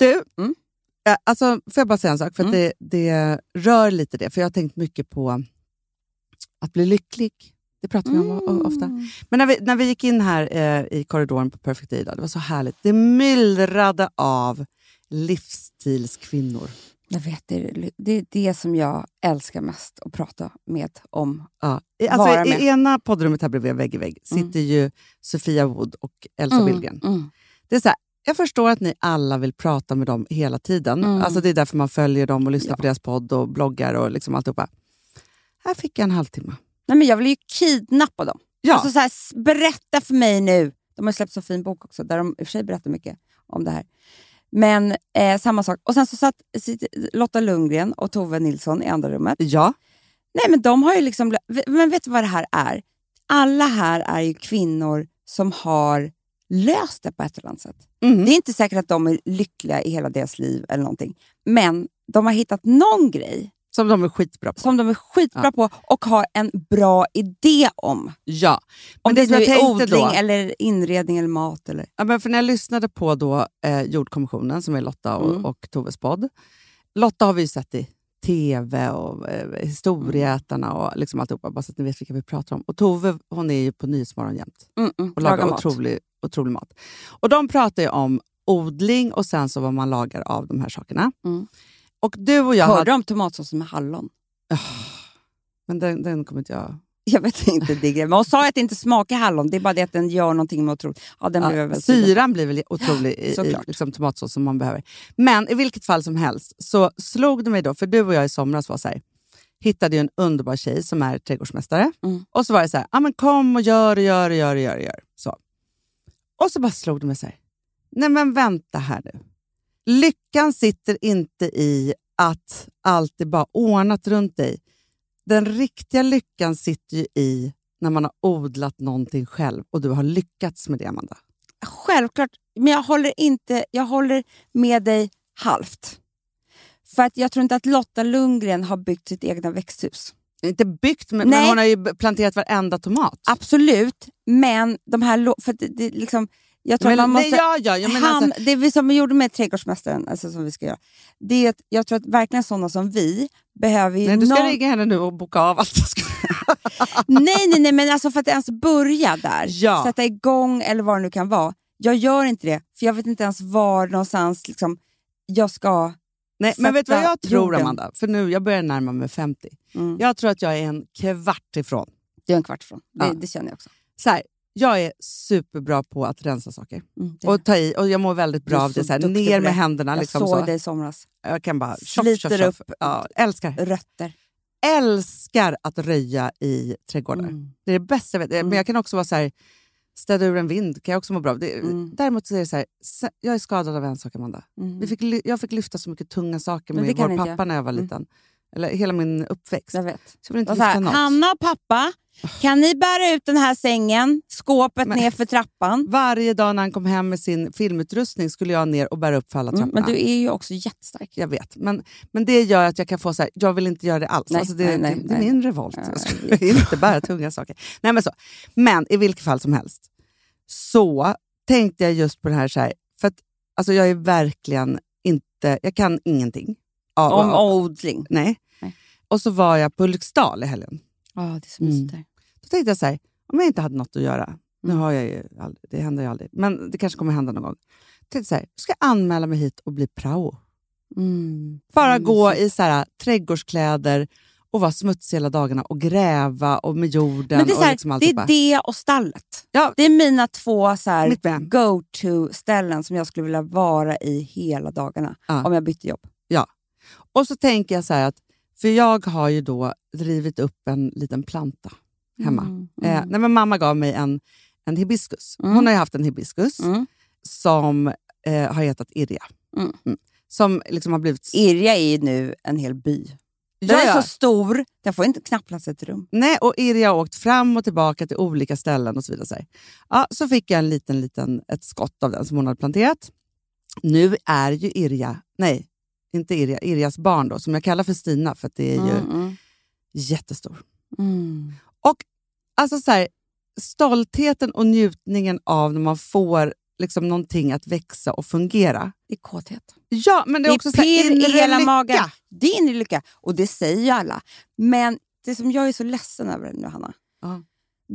Du, Mm. eh, alltså, får jag bara säga en sak? För Mm. det, det rör lite det. För jag har tänkt mycket på att bli lycklig. Det pratar vi om Mm. ofta. Men när vi, när vi gick in här eh, i korridoren på Perfect Day, idag, det var så härligt. Det myllrade av livsstilskvinnor. Jag vet, det är, det är det som jag älskar mest att prata med om. Ja. Alltså, med. I ena poddrummet här bredvid, vägg i vägg, sitter ju Sofia Wood och Elsa Billgren. Mm. Det är så här, jag förstår att ni alla vill prata med dem hela tiden. Mm. Alltså det är därför man följer dem och lyssnar Ja. på deras podd och bloggar och liksom alltihopa. Här fick jag en halvtimme. Nej, men jag vill ju kidnappa dem. Ja, Alltså så här, berätta för mig nu. De har släppt så fin bok också, där de i och för sig berättar mycket om det här. Men eh, samma sak. Och sen så satt Lotta Lundgren och Tove Nilsson i andra rummet. ja. Nej, men de har ju liksom... Men vet du vad det här är? Alla här är ju kvinnor som har löst det på ett eller annat sätt. Mm. Det är inte säkert att de är lyckliga i hela deras liv eller någonting. Men de har hittat någon grej Som de är skitbra på. som de är skitbra Ja. på och har en bra idé om. Ja. Om Men det, det jag är odling då- eller inredning eller mat. Eller... Ja, men för när jag lyssnade på då, eh, Jordkommissionen, som är Lotta och, Mm. och Toves podd. Lotta har vi ju sett i tv och eh, Historieätarna och liksom alltihopa, bara så att ni vet vilka vi pratar om. Och Tove hon är ju på Nyhetsmorgon jämt. Mm, mm, och lagar laga otrolig, otrolig mat. Och de pratar ju om odling och sen så vad man lagar av de här sakerna. Mm. Och du och jag Hörde hade... du om tomatsåsen med hallon? Men den, den kommer inte jag... Jag vet inte. Det men hon sa att det inte smakar hallon, det är bara det att den gör någonting med otroligt. Ja, den Ja, på. syran blir väl otrolig i, i liksom tomatsås som man behöver. Men i vilket fall som helst så slog det mig då, för du och jag i somras var så här, hittade ju en underbar tjej som är trädgårdsmästare. Mm. Och så var det så här, ah, men kom och gör och gör och gör och gör. Och, gör. Så och så bara slog det mig så här, nej men vänta här nu. Lyckan sitter inte i att allt är bara ordnat runt dig. Den riktiga lyckan sitter ju i när man har odlat någonting själv och du har lyckats med det, Amanda. Självklart, men jag håller, inte, jag håller med dig halvt. För att jag tror inte att Lotta Lundgren har byggt sitt egna växthus. Inte byggt, men, men hon har ju planterat varenda tomat. Absolut, men de här... För det, det, liksom, jag tror Men, att man måste... nej, ja, ja, jag menar han, alltså, Det vi som vi gjorde med Trädgårdsmästaren, alltså som vi ska göra, det är att jag tror att verkligen sådana som vi behöver ju nej, du ska någon... ringa henne nu och boka av allt. *laughs* nej, nej, nej, men alltså för att ens börja där, Ja. sätta igång eller vad det nu kan vara. Jag gör inte det, för jag vet inte ens var någonstans liksom, jag ska... Nej, men vet du vad jag tror, jorden. Amanda? För nu, jag börjar närma mig 50. Mm. Jag tror att jag är en kvart ifrån. Det är en kvart från, det, Ja. det känner jag också. Så här, jag är superbra på att rensa saker Mm, och ta i. Och Jag mår väldigt Du bra av det. så här, ner med händerna. jag Liksom, såg så. dig i somras. Jag kan bara... tjoff, Sliter tjoff, tjoff. upp Ja, älskar. rötter. älskar att röja i trädgårdar. Mm. Det är det bästa jag vet. Men jag kan också vara så här, städa ur en vind. kan jag också må bra av. Mm. Däremot så är det så här, jag är skadad av en sak, Amanda. Mm. Vi fick, jag fick lyfta så mycket tunga saker med vår inte pappa jag. när jag var Mm. Eller hela min uppväxt. Jag vet. Så jag inte så här, något. Hanna och pappa, kan ni bära ut den här sängen, skåpet Men- ner för trappan? Varje dag när han kom hem med sin filmutrustning skulle jag ner och bära upp för alla Mm, trapporna. men du är ju också jättestark. Jag vet, men, men det gör att jag kan få så här, jag vill inte göra det alls. Nej, alltså det, nej, nej, det, det är min revolt. Ja, Jag ska inte bära tunga saker. Nej, men, så. men i vilket fall som helst så tänkte jag just på det här, så här för att alltså, jag är verkligen inte, jag kan ingenting. Av- Om av- odling. nej. Nej. Och så var jag på Ulriksdal i helgen. Ja, det är så Mm. mysigt där. Då tänkte jag så här, om jag inte hade något att göra, nu Mm. har jag ju aldrig, det händer ju aldrig, men det kanske kommer hända någon gång. Jag tänkte så här, ska jag anmäla mig hit och bli prao? Mm. Bara Vad gå i så här, trädgårdskläder och vara smutsig hela dagarna och gräva och med jorden. Men det är, så och här, liksom det är det och stallet. Ja. Det är mina två så här, go-to-ställen som jag skulle vilja vara i hela dagarna Ja. om jag bytte jobb. Och så tänker jag så här att, för jag har ju då drivit upp en liten planta hemma. Mm, Eh, nej, men mamma gav mig en, en hibiskus. Mm. Hon har ju haft en hibiskus Mm. som eh, har hetat Irja. Mm. Som liksom har blivit... Irja är ju nu en hel by. Den Ja, är ja. så stor, den får inte knappt plats i ett rum. Nej, och Irja har åkt fram och tillbaka till olika ställen och så vidare. Så. Ja, så fick jag en liten, liten, ett skott av den som hon hade planterat. Nu är ju Irja, nej, inte Irja, Irjas barn då, som jag kallar för Stina för det är ju Mm, mm. jättestor. Mm. Alltså så här, stoltheten och njutningen av när man får liksom någonting att växa och fungera. Det är kåthet. Ja, men det är Det också är så här, pirr i hela lycka. magen. Det är inre lycka och det säger ju alla. Men det som jag är så ledsen över nu, Hanna, Ja.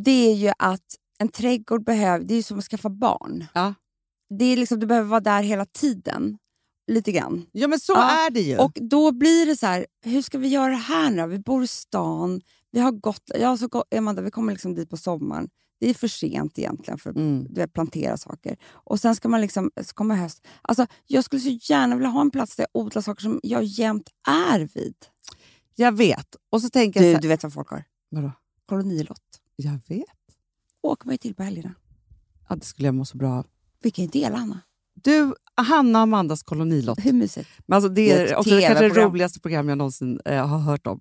det är ju att en trädgård behöver... Det är som att skaffa barn. Ja. Det är liksom, du behöver vara där hela tiden. Lite grann. Ja, men så Ja, är det ju. Och då blir det så här, hur ska vi göra här nu? Vi bor i stan, vi har gått... Jag så gått Amanda, vi kommer liksom dit på sommaren. Det är för sent egentligen för att Mm. vet, plantera saker. Och sen ska man liksom, så kommer höst. Alltså, jag skulle så gärna vilja ha en plats där jag odlar saker som jag jämt är vid. Jag vet. Och så tänker jag Du, så här, du vet vad folk har? Vadå? Kolonilott. Jag vet. åker man ju till på helgerna. Ja, det skulle jag må så bra av. Vi kan ju dela, Anna. Du, Hanna och Amandas kolonilott. Hur mysigt? Men alltså, det Det är ett också det kanske det roligaste program jag någonsin eh, har hört om.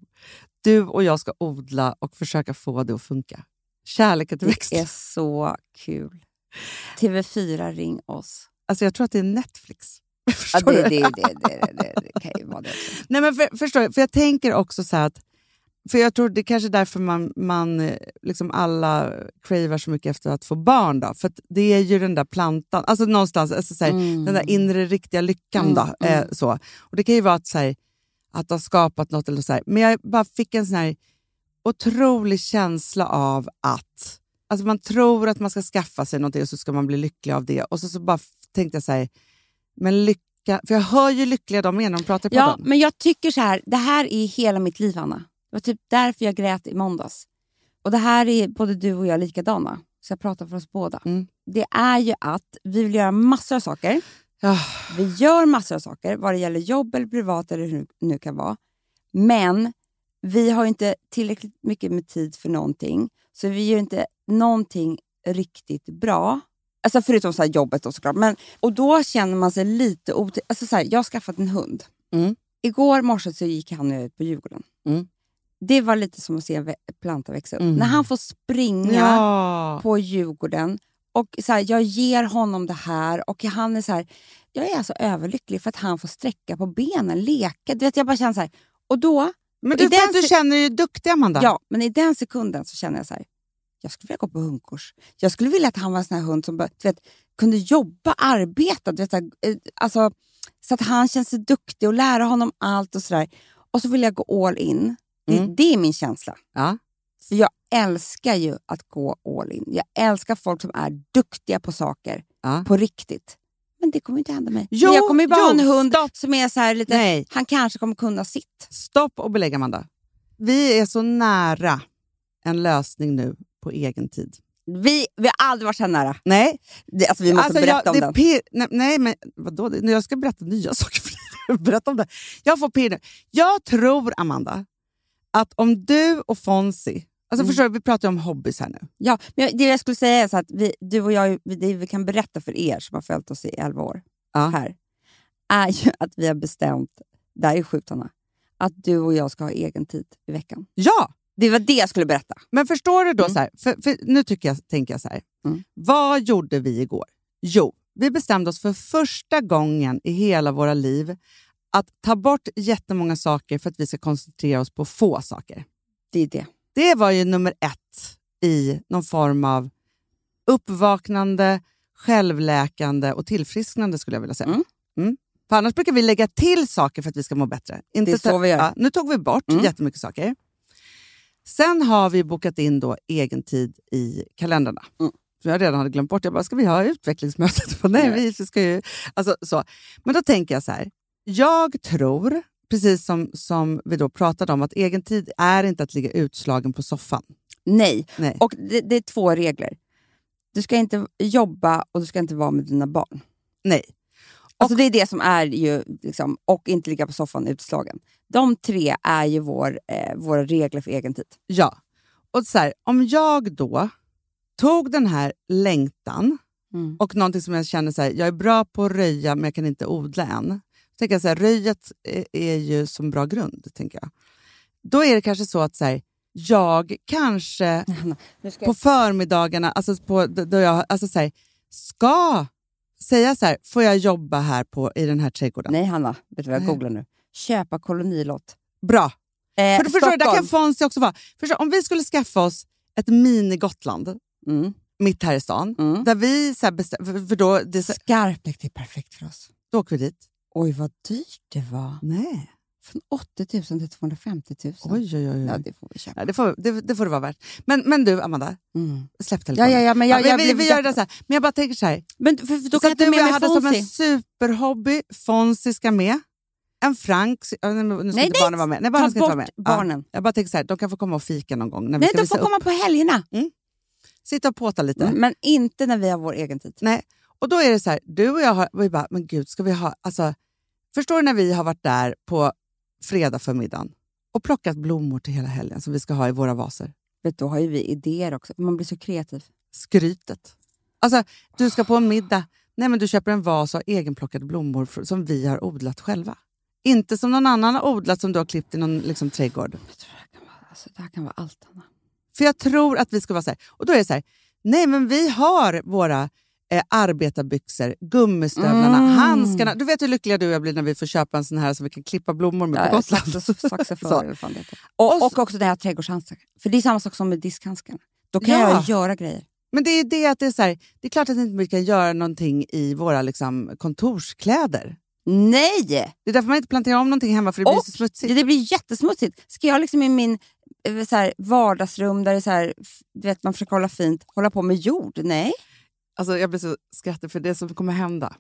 Du och jag ska odla och försöka få det att funka. Kärleken till Det växter. är så kul. TV4, ring oss. Alltså, jag tror att det är Netflix. *laughs* Ja, det, du? det, det, det, det, det kan ju vara det också. Nej, men för, förstår jag, för jag tänker också så att för jag tror det är kanske är därför man, man eh, liksom alla cravar så mycket efter att få barn. Då. För det är ju den där plantan, alltså någonstans, alltså så här, Mm. den där inre riktiga lyckan. Då, Mm, mm. Eh, så. Och Det kan ju vara att, så här, att ha skapat något. Eller så här. Men jag bara fick en sån här otrolig känsla av att alltså man tror att man ska skaffa sig någonting och så ska man bli lycklig av det. Och så, så bara tänkte jag så här, men lycka... För jag hör ju lyckliga de är när de pratar på Ja, podden. men jag tycker så här, det här är hela mitt liv, Anna. Det var typ därför jag grät i måndags. Och det här är både du och jag likadana, så jag pratar för oss båda. Mm. Det är ju att vi vill göra massor av saker. Ja. Vi gör massor av saker, vad det gäller jobb eller privat eller hur det nu kan vara. Men vi har inte tillräckligt mycket med tid för någonting, så vi gör inte någonting riktigt bra. Alltså förutom så jobbet då såklart. Men, och då känner man sig lite ot... Alltså så här, jag har skaffat en hund. Mm. Igår morse så gick han ut på Djurgården. Mm. Det var lite som att se en planta växa upp. Mm. När han får springa Ja. på Djurgården och så här, jag ger honom det här och han är så här, jag är alltså överlycklig för att han får sträcka på benen, leka. Du vet, jag bara känner så här, och då, Men du, den du känner dig duktig, Amanda. ja, men i den sekunden så känner jag så här, jag skulle vilja gå på hundkurs. Jag skulle vilja att han var en sån här hund som bara, du vet, kunde jobba, arbeta, du vet, så, här, eh, alltså, så att han känner sig duktig och lära honom allt och sådär. Och så vill jag gå all in. Det, Mm. det är min känsla. Ja. För jag älskar ju att gå all in. Jag älskar folk som är duktiga på saker Ja. på riktigt. Men det kommer inte hända mig. Jo, Men jag kommer ju bara ha en jo, hund stopp. som är så här lite... Nej, Han kanske kommer kunna sitt. stopp och belägg, Amanda. Vi är så nära en lösning nu på egen tid. Vi, vi har aldrig varit så här nära. Nej, Det, alltså, vi måste alltså, berätta jag, om det den. Pir, nej, nej, men vadå? Det- Jag ska berätta nya *laughs* saker för dig. Berätta om det. Jag får pirr. Jag tror, Amanda, att om du och Fonzie... Alltså Mm. förstår du, vi pratar om hobbys här nu. Ja, men jag- det jag skulle säga är så att vi, du och jag, vi- det vi kan berätta för er som har följt oss i 11 år Ja. här, är ju att vi har bestämt, där är sjukt Anna, att du och jag ska ha egen tid i veckan. Ja, Det var det jag skulle berätta. men förstår du då, Mm. så här, för, för nu tycker jag, tänker jag så här. Mm. Vad gjorde vi igår? Jo, vi bestämde oss för första gången i hela våra liv att ta bort jättemånga saker för att vi ska koncentrera oss på få saker. Det är det. Det var ju nummer ett i någon form av uppvaknande, självläkande och tillfrisknande skulle jag vilja säga. Mm. Mm. För annars brukar vi lägga till saker för att vi ska må bättre. Inte Det är så vi gör. Ja, nu tog vi bort Mm. jättemycket saker. Sen har vi bokat in då egen tid i kalendrarna. Mm. Som jag redan hade glömt bort. Jag bara, ska vi ha utvecklingsmötet? *laughs* Nej, Nej. vi ska ju... Alltså, så. Men då tänker jag så här. Jag tror, precis som, som vi då pratade om, att egen tid är inte att ligga utslagen på soffan. Nej, Nej. och det, det är två regler. Du ska inte jobba och du ska inte vara med dina barn. Nej. Alltså det är det som är ju, liksom, och inte ligga på soffan utslagen. De tre är ju vår, eh, våra regler för egen tid. Ja. Och så här, om jag då tog den här längtan Mm. och någonting som jag känner så här, jag är bra på att röja men jag kan inte odla än. Tänker jag så här, röjet är, är ju som bra grund, tänker jag. Då är det kanske så att så här, jag kanske *laughs* på förmiddagarna, alltså på, då jag alltså så här, ska säga så här, får jag jobba här på, i den här trädgården? Nej Hanna, vet du vad jag googlar nu? Köpa kolonilott. Bra. Eh, För, förstår där kan. Fonzie också vara. Förstår, om vi skulle skaffa oss ett mini-Gotland Mm. mitt här i stan, Mm. där vi så här bestäm, för, då, det, så, Skarpnäck, är perfekt för oss. då åker vi dit. Oj, vad dyrt det var. Nej. Från 80 000 till 250 000. Oj, oj, oj. Ja, det får vi köpa. Ja, det, får, det, det får det vara värt. Men, men du, Amanda, Mm. släpp Ja, telefonen. ja, ja, men jag, Ja, jag vi, blev vi gör det så här. Men jag bara tänker så här. Men för, för då så kan du och jag hade som en superhobby. Fonzie ska med. En Frank... ja, Nu ska Nej, inte barnen vara med. Nej, barnen ta bort med. Ja, barnen. jag bara tänker så här, de kan få komma och fika någon gång. När vi Nej, de får upp. komma på helgerna. Sitta och påta lite. Mm, Men inte när vi har vår egen tid. Nej. Och då är det så här, du och jag har, vi bara, men gud, ska vi ha... Alltså, förstår du när vi har varit där på fredag förmiddagen och plockat blommor till hela helgen som vi ska ha i våra vaser? Vet, du, då har ju vi idéer också. Man blir så kreativ. Skrytet. Alltså, du ska på en middag. Nej, men du köper en vas av egenplockade blommor som vi har odlat själva. Inte som någon annan har odlat som du har klippt i någon liksom, trädgård. Jag tror det, här kan vara, alltså, det här kan vara allt, Hanna. För jag tror att vi ska vara så här. Och då är det så här, nej men vi har våra eh, arbetarbyxor, gummistövlarna, Mm. handskarna. Du vet hur lyckliga du och jag blir när vi får köpa en sån här som vi kan klippa blommor med på Gotland. *laughs* fan det. Och, Och så- och också det här trädgårdshandskar. För det är samma sak som med diskhandskarna. Då kan Ja. jag göra grejer. Men det är det att det är så här, det är klart att inte vi kan göra någonting i våra liksom, kontorskläder. Nej! Det är därför man inte planterar om någonting hemma för det blir Och så smutsigt. Det blir jättesmutsigt. Ska jag liksom i min eh, så här, vardagsrum där det är så här, vet, man försöker hålla fint, hålla på med jord? Nej. Alltså, jag blir så skrattig för det som kommer hända,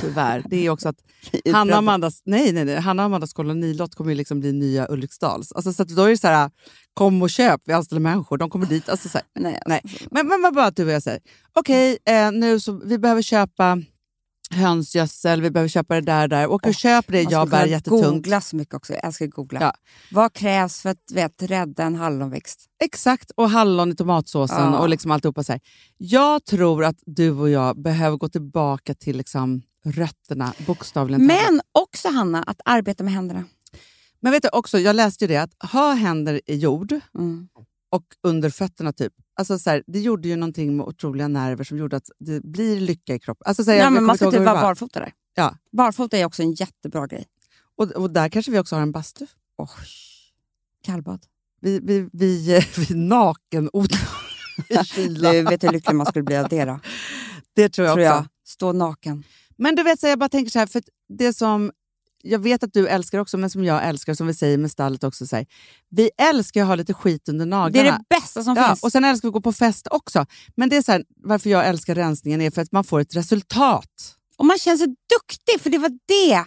tyvärr, det är också att *laughs* Hanna och Amandas, nej, nej, nej, Hanna och Amandas kolonilott kommer ju liksom bli nya Ulriksdals. Alltså, så då är det så här, kom och köp, vi anställer människor, de kommer dit. Alltså, så här. Nej, Nej. Men, men vad bara du och jag säger, okej, eh, nu så, vi behöver köpa hönsgödsel, vi behöver köpa det där där. Åk och Åh, köp det, jag bär jättetungt. googla så mycket också. Jag älskar att googla. Ja. Vad krävs för att vet, rädda en hallonväxt? Exakt, och hallon i tomatsåsen Ja. och liksom alltihopa. Så här. Jag tror att du och jag behöver gå tillbaka till liksom rötterna, bokstavligen. Men också Hanna, att arbeta med händerna. Men vet du också, jag läste ju det att ha händer i jord Mm. och under fötterna typ. Alltså så här, det gjorde ju någonting med otroliga nerver som gjorde att det blir lycka i kroppen. Alltså så här, Ja, jag- men man ska typ vara var. barfota där. Ja. Barfota är också en jättebra grej. Och, och där kanske vi också har en bastu. Oj. Kallbad. Vi, vi, vi, *laughs* vi nakenodlar i *laughs* kyla. Du vet hur lycklig man skulle bli av det då? Det tror jag Tror också. jag. Stå naken. Men du vet, så jag bara tänker så här, för det som jag vet att du älskar också, men som jag älskar, som vi säger med stallet också, så här, vi älskar att ha lite skit under Det naglarna. är det bästa som Ja, finns. och sen älskar vi att gå på fest också. Men det är så här, varför jag älskar rensningen är för att man får ett resultat. Och man känner sig duktig, för det var det.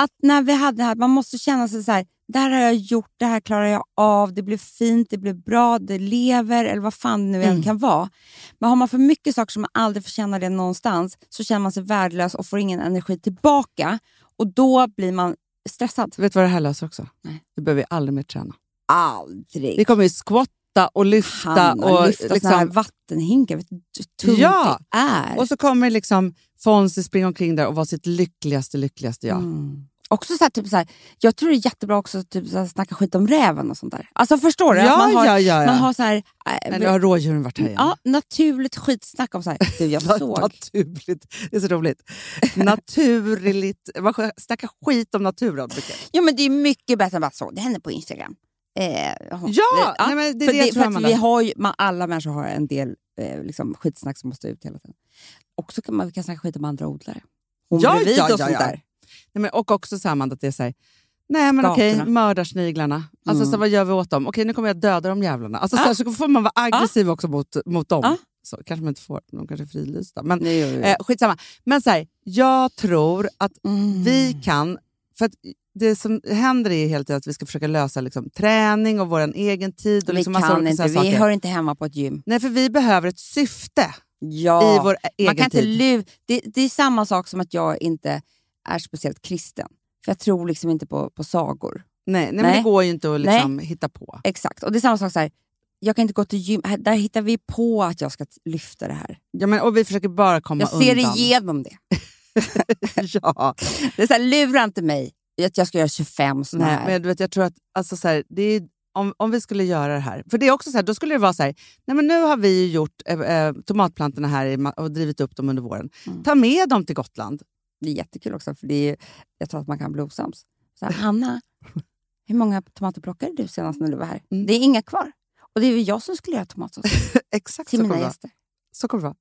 Att när vi hade det här, man måste känna sig så här, det här har jag gjort, det här klarar jag av, det blev fint, det blev bra, det lever, eller vad fan det nu än Mm. kan vara. Men har man för mycket saker som man aldrig får känna det någonstans, så känner man sig värdelös och får ingen energi tillbaka. Och då blir man stressad. Vet du vad det här löser också? Nej. Vi behöver aldrig mer träna. Aldrig. Vi kommer ju squatta och lyfta. Hanna, och, lyfta liksom, här vattenhinkar. Vet du hur tungt Ja. det är? och så kommer liksom Fonzie springa omkring där och vara sitt lyckligaste, lyckligaste jag. Mm. Också så här, typ så här, jag tror det är jättebra också att typ, så här, snacka skit om räven och sånt där. Alltså förstår du? Ja, man har, ja, ja, ja. Man har så här, äh, nu har rådjuren varit här igen. ja, naturligt skitsnack om så här, du jag *laughs* såg. Naturligt. Det är så roligt. Naturligt. Man Snacka skit om naturen. Ja, men det är mycket bättre än bara så, det händer på Instagram. Eh, hon- Ja, nej, men det är för det jag tror, för Amanda. vi har ju, man, alla människor har en del eh, liksom, skitsnack som måste ut hela tiden. Och så kan man kan snacka skit om andra odlare. Hon Ja, bredvid ja, och ja, sånt ja. där. Nej, men, och också samma att det är så här, nej men okej, Skatorna. mördarsniglarna. Alltså, Mm. så vad gör vi åt dem? Okej, nu kommer jag döda de jävlarna. Alltså, så, Ja. här, så får man vara aggressiv också mot, mot dem. Ja. Så, kanske man inte får, de kanske är frilysta. Men Nej, jo, jo. eh, skitsamma. Men så här, jag tror att Mm. vi kan, för att det som händer är helt enkelt att vi ska försöka lösa liksom, träning och vår egen tid. Och vi liksom massa kan inte, vi saker. hör inte hemma på ett gym. Nej, för vi behöver ett syfte Ja, i vår egen man kan inte tid. lu- det, det är samma sak som att jag inte är speciellt kristen. För jag tror liksom inte på, på sagor. Nej, nej, men Nej. det går ju inte att liksom hitta på. Exakt. Och det är samma sak så här. Jag kan inte gå till gym. Där hittar vi på att jag ska lyfta det här. Ja, men, och vi försöker bara komma Jag ser undan. igenom det. *laughs* ja. det är så här, lura inte mig att jag ska göra 25 såna Nej, här. men du vet, jag tror att alltså, så här, det är, om, om vi skulle göra det här, för det är också så här, då skulle det vara så här, nej men nu har vi gjort eh, eh, tomatplantorna här i, och drivit upp dem under våren. Mm. Ta med dem till Gotland. Det är jättekul också, för det är, jag tror att man kan bli osams. Så här, Hanna, hur många tomater plockade du senast när du var här? Mm. Det är inga kvar. Och det är ju jag som skulle göra tomatsås *laughs* Exakt till så mina gäster. Så kommer det vara.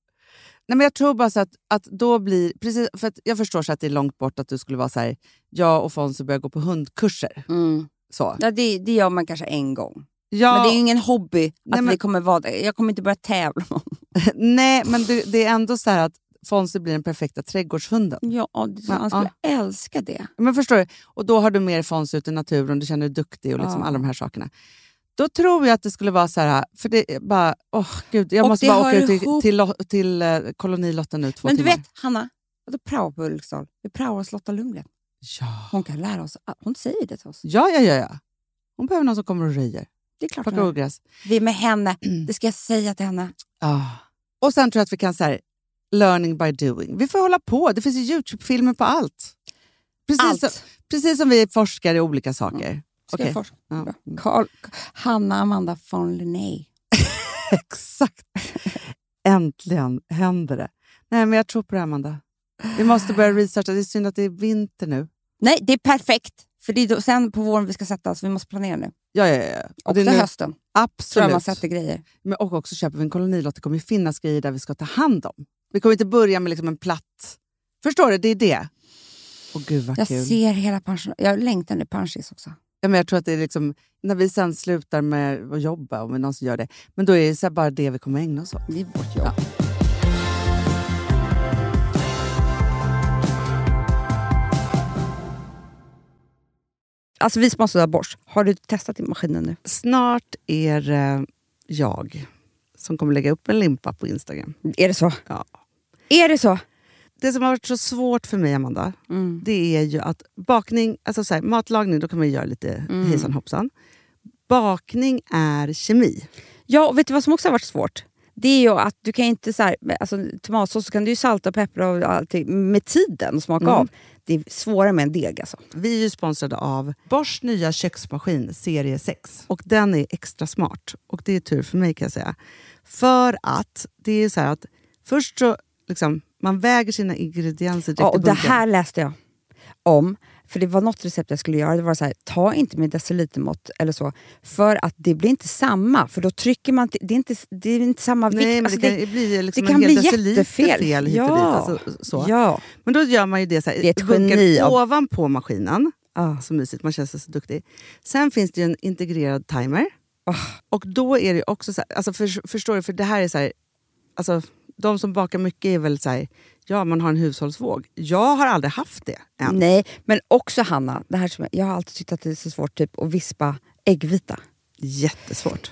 Nej, men jag tror bara så att, att då blir... Precis, för att jag förstår så att det är långt bort att du skulle vara så här, jag och Fonzie börjar gå på hundkurser. Mm. Så. Ja, det, det gör man kanske en gång. Ja, Men det är ju ingen hobby att Nej, men- vi kommer vara. Jag kommer inte börja tävla. *laughs* nej, men det, det är ändå så här att Fonzie blir den perfekta trädgårdshunden. Ja, Ja, han skulle älska det. Men förstår du? Och då har du mer Fonzie ute i naturen, du känner dig duktig och liksom Ja. alla de här sakerna. Då tror jag att det skulle vara så här, för det är bara, åh gud, jag Och måste bara åka ut till, ihop- till, till, eh, kolonilotten nu två Men du timmar. vet, Hanna, vadå prao på Ulriksdal? Vi praoar hos Lotta Lundgren. Ja. Hon kan lära oss. Hon säger det till oss. ja, ja, ja, ja. Hon behöver någon som kommer och röjer. Det är klart Plockar ogräs. Vi är med henne. Det ska jag säga till henne. Ah. Och sen tror jag att vi kan så här, learning by doing. Vi får hålla på. Det finns ju Youtube-filmer på allt. Precis, Allt. Som, precis som vi forskar i olika saker. Ska Okej. jag forska? Ja. Carl, Hanna Amanda von Linné. *laughs* Exakt. Äntligen händer det. Nej, men jag tror på det, Amanda. Vi måste börja researcha. Det är synd att det är vinter nu. Nej, det är perfekt. För det är då, sen på våren vi ska sätta oss. Vi måste planera nu. Ja, ja, ja. Och Också nu, hösten. Tror jag absolut. man sätter grejer. Men, och också köper vi en kolonilott. Det kommer finnas grejer där vi ska ta hand om. Vi kommer inte börja med liksom en platt... Förstår du? Det är det. Åh gud vad Jag kul. ser hela pension. Jag längtar nu pensionist också. Ja, men jag tror att det är liksom, när vi sen slutar med att jobba, om vi någonsin gör det, men då är det så här bara det vi kommer ägna oss åt. Det är vårt jobb. Alltså vi som har sådär borst, har du testat i maskinen nu? Snart är det jag som kommer lägga upp en limpa på Instagram. Är det så? Ja. Är det så? Det som har varit så svårt för mig, Amanda, Mm. det är ju att bakning, alltså så här, matlagning, då kan man ju göra lite Mm. hejsan hoppsan. Bakning är kemi. Ja, och vet du vad som också har varit svårt? Det är ju att du kan inte så här, alltså, tomatsås så kan du ju salta och peppra och allting med tiden och smaka Mm. av. Det är svårare med en deg alltså. Vi är ju sponsrade av Bosch nya köksmaskin serie 6. Och den är extra smart. Och det är tur för mig kan jag säga. För att det är så här att först så liksom, man väger sina ingredienser direkt Ja, i och det bunken. här läste jag om. För det var något recept jag skulle göra. Det var så här, ta inte med decilitermått eller så. För att det blir inte samma. För då trycker man... Det är inte, det är inte samma vikt. Nej, men Alltså, det det, kan bli liksom det kan bli jättefel. fel Ja. dit. Alltså, så. Ja. Men då gör man ju det så här, Det är ett geni av- ovanpå maskinen. Ah. Så mysigt, man känns så duktig. Sen finns det ju en integrerad timer. Ah. Och då är det också så här, alltså för, förstår du, för det här är så här, alltså de som bakar mycket är väl så här, ja man har en hushållsvåg. Jag har aldrig haft det än. Nej, men också Hanna. Det här som jag, jag har alltid tyckt att det är så svårt typ, att vispa äggvita. Jättesvårt.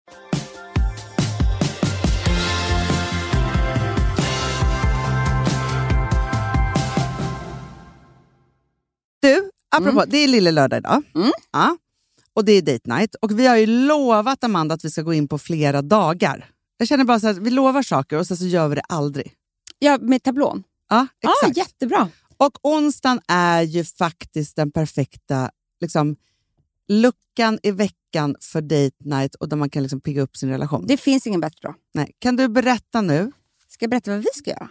Du, apropå, det är lille lördag idag. Mm. Ja. Och det är date night. Och vi har ju lovat Amanda att vi ska gå in på flera dagar. Jag känner bara så att vi lovar saker och sen så gör vi det aldrig. Ja, med tablån. Ja, exakt. jättebra. Och onsdagen är ju faktiskt den perfekta liksom, luckan i veckan för date night och där man kan liksom pigga upp sin relation. Det finns ingen bättre dag. Nej. Kan du berätta nu? Ska jag berätta vad vi ska göra?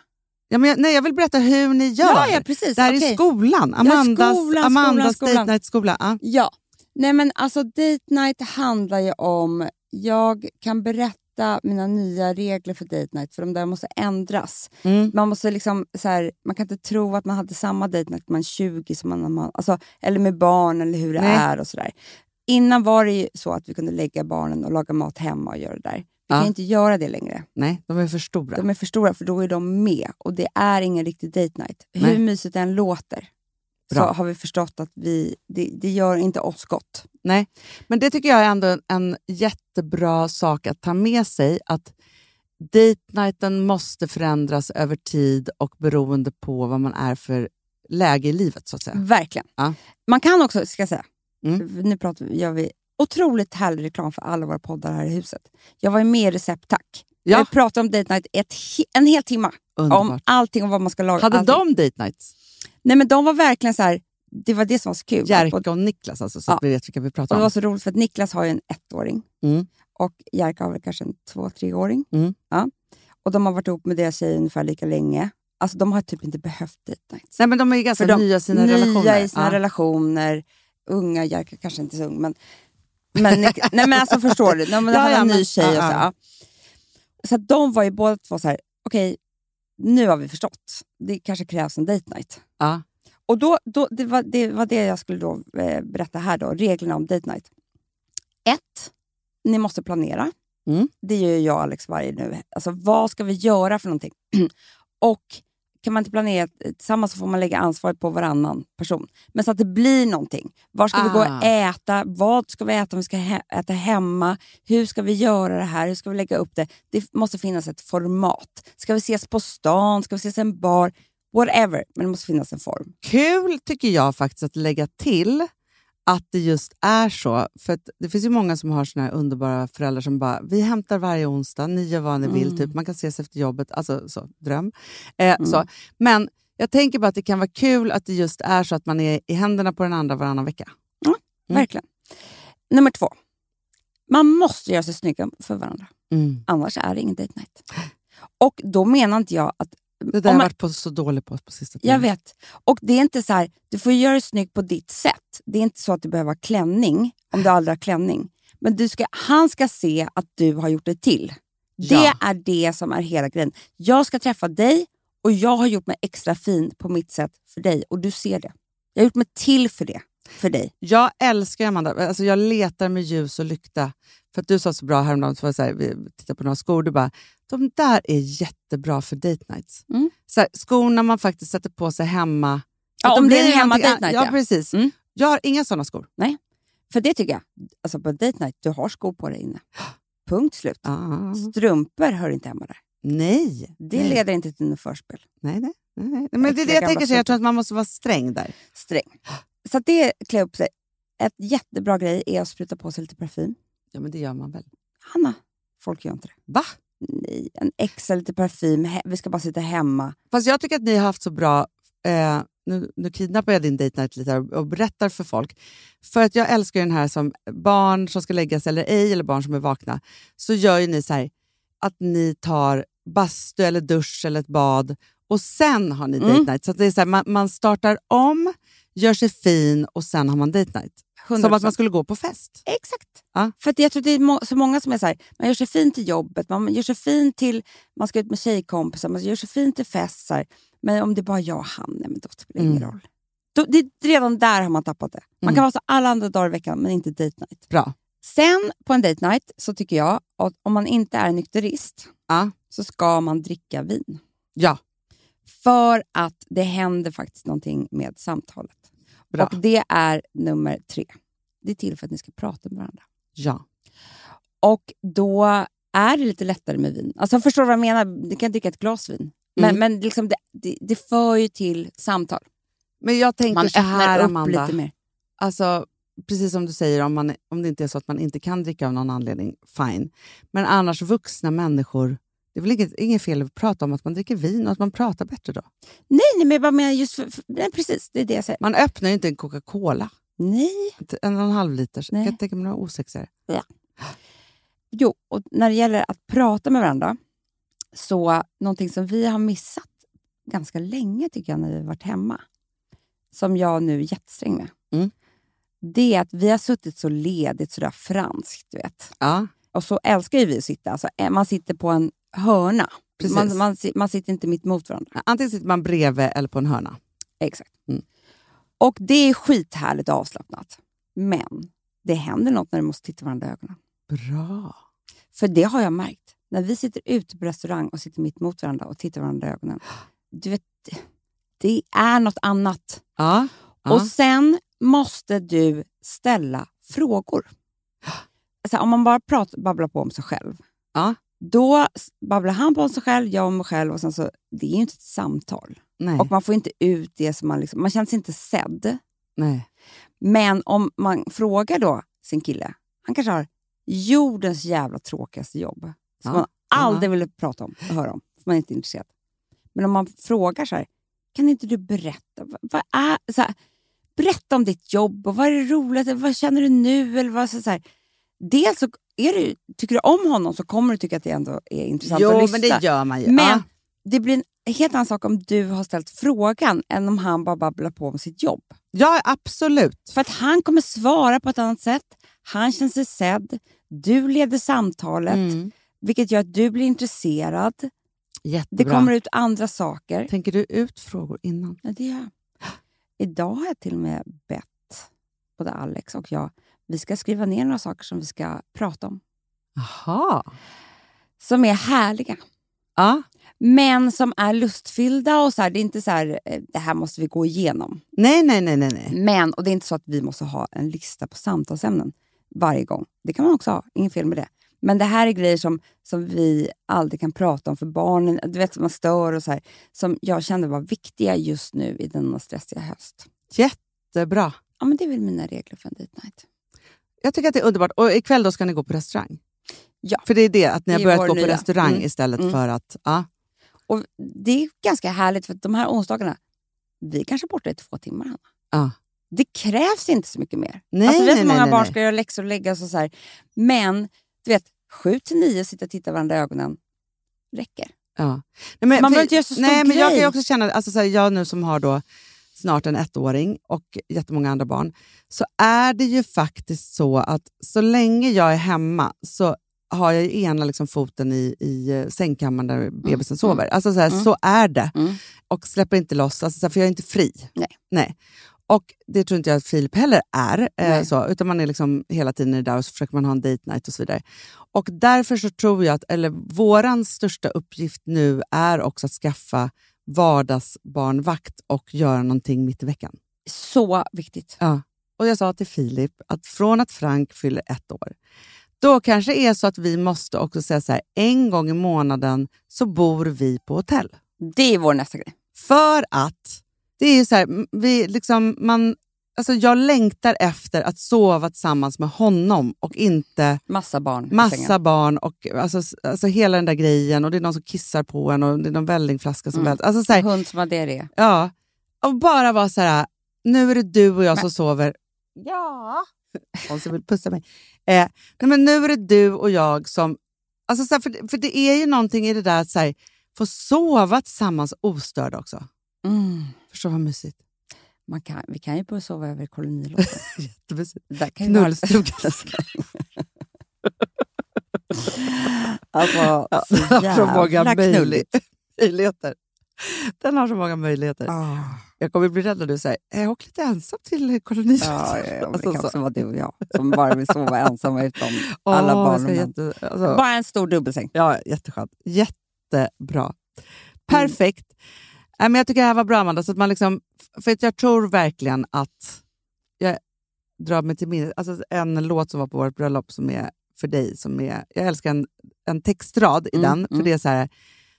Ja, men jag, nej, jag vill berätta hur ni gör. Ja, ja precis. Det här Okej. är skolan. Amandas, skolan, Amandas skolan, date night skola. Ja. Ja. Nej men alltså date night handlar ju om, jag kan berätta mina nya regler för date night för de där måste ändras. Mm. Man måste liksom så här, man kan inte tro att man hade samma date night när man är 20 som man, alltså, eller med barn eller hur det Nej. är och sådär. Innan var det ju så att vi kunde lägga barnen och laga mat hemma och göra det där. Ja. kan inte göra det längre. Nej, de är för stora. De är för stora för då är de med och det är ingen riktig date night. Nej. Hur mysigt det än låter så Bra. har vi förstått att vi, det, det gör inte oss gott. Nej, men det tycker jag är ändå en, en jättebra sak att ta med sig. Att date nighten måste förändras över tid och beroende på vad man är för läge i livet. så att säga. Verkligen. Ja. Man kan också, ska jag säga, Mm. nu pratar, gör vi otroligt härlig reklam för alla våra poddar här i huset. Jag var ju med i Recept Tack. Ja. Jag pratade om date night ett, en hel timme. Om Underbart. allting och vad man ska laga. Hade allting. de date nights? Nej men de var verkligen så här. det var det som var så kul. Jerka och Niklas, alltså, så Ja. att vi vet vilka vi och pratar det om. var så roligt för att Niklas har ju en ettåring Mm. och Jerka har väl kanske en två, treåring. Mm. Ja. Och de har varit ihop med deras tjej ungefär lika länge. Alltså de har typ inte behövt date nights. Nej, men de är ju ganska För nya i sina nya relationer. i sina Ja. relationer. Unga, Jerka kanske inte så ung, men Men, nej men alltså förstår du, nej, men *laughs* han ja, är en ny tjej och så. ja. Så de var ju båda två så här, okej, nu har vi förstått. Det kanske krävs en date night. Ja. Och då, då, det, var, det var det jag skulle då, eh, berätta här, då, reglerna om date night. Ett, ni måste planera. Mm. Det gör jag och Alex varje nu. Alltså, vad ska vi göra för någonting? *clears throat* och kan man inte planera tillsammans så får man lägga ansvaret på varannan person. Men så att det blir någonting. Var ska vi gå Ah. och äta? Vad ska vi äta om vi ska he- äta hemma? Hur ska vi göra det här? Hur ska vi lägga upp det? Det måste finnas ett format. Ska vi ses på stan? Ska vi ses i en bar? Whatever, men det måste finnas en form. Kul tycker jag faktiskt att lägga till att det just är så. För det finns ju många som har såna här underbara föräldrar som bara, vi hämtar varje onsdag, ni gör vad ni vill, Mm. typ. man kan ses efter jobbet. Alltså, så, dröm. Eh, så. Men jag tänker bara att det kan vara kul att det just är så att man är i händerna på den andra varannan vecka. Mm. Verkligen. Nummer två. Man måste göra sig snygga för varandra. Annars är det ingen date night. Och då menar inte jag att... Det där har jag varit på så dålig på på sista tiden. Jag vet. Och det är inte så här, du får göra det snyggt på ditt sätt. Det är inte så att du behöver ha klänning om du aldrig har klänning. Men du ska, han ska se att du har gjort det till. Det Ja. är det som är hela grejen. Jag ska träffa dig och jag har gjort mig extra fin på mitt sätt för dig och du ser det. Jag har gjort mig till för det, för dig. Jag älskar Amanda. Alltså jag letar med ljus och lykta. För att du sa så bra häromdagen, så var det så här, vi tittade på några skor, du bara, de där är jättebra för date nights. Mm. Så här, skorna man faktiskt sätter på sig hemma. Ja, Att de om det är hemma date night, Ja, ja. precis. Mm. Jag har inga sådana skor. För det tycker jag. Alltså på date night, du har skor på dig inne. Punkt slut. Ah. Strumpor hör inte hemma där. Nej. Det nej. leder inte till något förspel. Nej, nej, nej, nej. Men det är det jag tänker, så jag tror att man måste vara sträng där. Sträng. Så att det klä upp sig. Ett jättebra grej är att spruta på sig lite parfym. Ja, men det gör man väl? Hanna, folk gör inte det. Va? En extra lite parfym. Vi ska bara sitta hemma. Fast jag tycker att ni har haft så bra... Eh, nu, nu kidnappar jag din date night lite och berättar för folk. För att jag älskar den här som barn som ska lägga sig eller ej, eller barn som är vakna. Så gör ju ni så här att ni tar bastu eller dusch eller ett bad och sen har ni Mm. date night. Så det är så här, man, man startar om, gör sig fin och sen har man date night. 100%. Som att man skulle gå på fest. Exakt. Ja. För jag tror att det är så många som är så här, man gör sig fin till jobbet, man gör sig fin till, man ska ut med tjejkompisar, man gör sig fin till fest. Men om det är bara jag och han, nej, men då spelar det ingen Mm. roll. Då, det, redan där har man tappat det. Man Mm. kan vara så alla andra dagar i veckan, men inte date night. Bra. Sen på en date night så tycker jag att om man inte är nykterist Ja. så ska man dricka vin. Ja, För att det händer faktiskt någonting med samtalet. Bra. Och det är nummer tre. Det är till för att ni ska prata med varandra. Ja. Och då är det lite lättare med vin. Alltså förstår du vad jag menar? Ni kan dricka ett glas vin. Men, Mm. men liksom det, det, det för ju till samtal. Men jag tänker Man så här, upp Amanda. lite mer. Alltså, precis som du säger, om, man, om det inte är så att man inte kan dricka av någon anledning, fine. Men annars vuxna människor, det är väl inget, inget fel att prata om att man dricker vin och att man pratar bättre då. Nej, nej, men bara menar just för, för, nej, precis. Det är det jag säger. Man öppnar ju inte en Coca-Cola, Nej. en och en halv liters. Nej. Jag tänka mig några osexigare. Jo, och när det gäller att prata med varandra, så någonting som vi har missat ganska länge tycker jag när vi har varit hemma, som jag nu är jättesträng med, Mm. det är att vi har suttit så ledigt, sådär franskt, du vet. Ja, Och så älskar ju vi att sitta. Alltså, eh, man sitter på en hörna. Precis. Man, man, man sitter inte mitt mot varandra. antingen sitter man bredvid eller på en hörna. Exakt. Mm. Och det är skithärligt och avslappnat. Men det händer något när du måste titta varandra i ögonen. Bra. För det har jag märkt. När vi sitter ute på restaurang och sitter mitt mot varandra och tittar varandra i ögonen. Du vet, det är något annat. Ja. ja. Och sen måste du ställa frågor. Alltså, om man bara pratar, babblar på om sig själv, Ja. Då babblar han på om sig själv, jag om mig själv. Och sen så, det är ju inte ett samtal. Nej. Och man får inte ut det som man... Liksom, man känner sig inte sedd. Nej. Men om man frågar då sin kille, han kanske har jordens jävla tråkigaste jobb. Som Ja, man aldrig vill prata om och höra om, för man är inte intresserad. Men om man frågar så här, kan inte du berätta? Vad, är, så här, berätta om ditt jobb och vad är det roligt? Vad känner du nu? Eller vad, så, så här. Dels så du, tycker du om honom så kommer du tycka att det ändå är intressant att Jo, lyssna. men det gör man ju. Men det blir en helt annan sak om du har ställt frågan än om han bara babblar på om sitt jobb. ja, absolut. För att han kommer svara på ett annat sätt. Han känner sig sedd. Du leder samtalet, Mm. vilket gör att du blir intresserad. Det Jättebra. kommer ut andra saker. Tänker du ut frågor innan? Ja, det gör jag. *gasps* Idag har jag till och med bett både Alex och jag, vi ska skriva ner några saker som vi ska prata om. Jaha. Som är härliga. Ja. Men som är lustfyllda och så här, det är inte så här, eh, det här måste vi gå igenom. Nej, nej, nej, nej. nej. Men, och det är inte så att vi måste ha en lista på samtalsämnen varje gång. Det kan man också ha, ingen fel med det. Men det här är grejer som, som vi aldrig kan prata om för barnen, du vet man stör och så här, som jag kände var viktiga just nu i denna stressiga höst. Jättebra. Ja, men det är väl mina regler för en date night. Jag tycker att det är underbart. Och ikväll då ska ni gå på restaurang. Ja. För det är det, att ni har börjat gå på nya. restaurang Mm. istället Mm. för att... Ja. Och Det är ganska härligt för de här onsdagarna, vi är kanske är borta i två timmar. Hanna. Ja. Det krävs inte så mycket mer. Nej, alltså, vi har så många nej, barn nej. ska göra läxor och läggas och så här. Men du vet, sju till nio sitta och titta varandra i ögonen räcker. Ja. Nej, men, Man behöver inte göra så stor nej, men Jag kan ju grej. också känna, alltså, så här, jag nu som har då snart en ettåring och jättemånga andra barn, så är det ju faktiskt så att så länge jag är hemma så har jag ena liksom foten i, i eh, sängkammaren där bebisen sover. Alltså så, här, Mm. så är det. Mm. Och släpper inte loss, alltså, så här, för jag är inte fri. Nej. Nej. Och det tror inte jag att Filip heller är. Eh, så, utan man är liksom hela tiden där och så försöker man ha en date night och så vidare. Och därför så tror jag att, eller våran största uppgift nu är också att skaffa vardagsbarnvakt och göra någonting mitt i veckan. Så viktigt. Ja. Och jag sa till Filip att från att Frank fyller ett år, då kanske är så att vi måste också säga så här, en gång i månaden så bor vi på hotell. Det är vår nästa grej. För att det är ju så här, vi liksom, man, alltså jag längtar efter att sova tillsammans med honom och inte Massa barn massa barn och alltså, alltså hela den där grejen och det är någon som kissar på en och det är någon vällingflaska som Mm. välter. Alltså, här, Hund som har diarré. ja, och bara vara så här, nu är det du och jag som sover. Ja. Hon vill pussa mig. Eh, nej, men nu är det du och jag som... Alltså, så här, för, för det är ju någonting i det där att så här, få sova tillsammans ostörda också. Mm. Förstå vad mysigt. Man kan, vi kan ju börja sova över i kolonilotten. *laughs* Jättemysigt. Där kan ju *laughs* vara lite- Knullstuga. Alltså, Ja, så jävla knulligt. *laughs* möjligheter. Den har så många möjligheter. Ah. Jag kommer bli rädd när du säger jag åker lite ensam till kolonihuset. Ja, ja, men det Alltså, kan så. också vara du och jag som bara vill sova ensamma utan alla Åh, barn och jätte, alltså, Bara en stor dubbelsäng. Ja, jätteskönt. Jättebra. Perfekt. Nej, men jag tycker det här var bra, Amanda. Så att man liksom, för att jag tror verkligen att jag drar mig till minnes alltså en låt som var på vårt bröllop som är för dig. Som är, jag älskar en, en textrad i Mm, den. För mm. det är så här,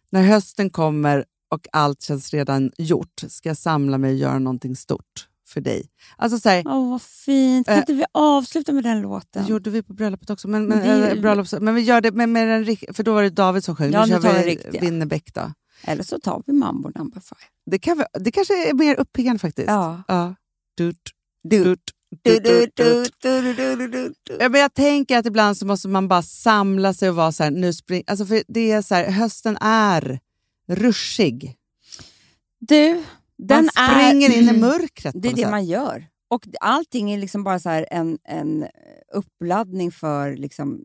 när hösten kommer och allt känns redan gjort ska jag samla mig och göra någonting stort för dig. Alltså så här, Åh, vad fint. Kan Eh, inte vi avsluta med den låten? det gjorde vi på bröllopet också, men, Men men, det är- eh, bröllops, men vi gör det med, med den för då var det David som sjöng. Ja, nu kör vi. Winnerbäck då. Eller så tar vi Mambo number five. Det, kan, det kanske är mer uppiggande faktiskt. Ja. Ja. Dut, Du, dut, du, dut. Ja, men jag tänker att ibland så måste man bara samla sig och vara så här, nu spring, alltså för det är så här, hösten är ruschig. Du, den man springer är... in i mörkret. Det är det man gör. Och allting är liksom bara så en, en uppladdning för liksom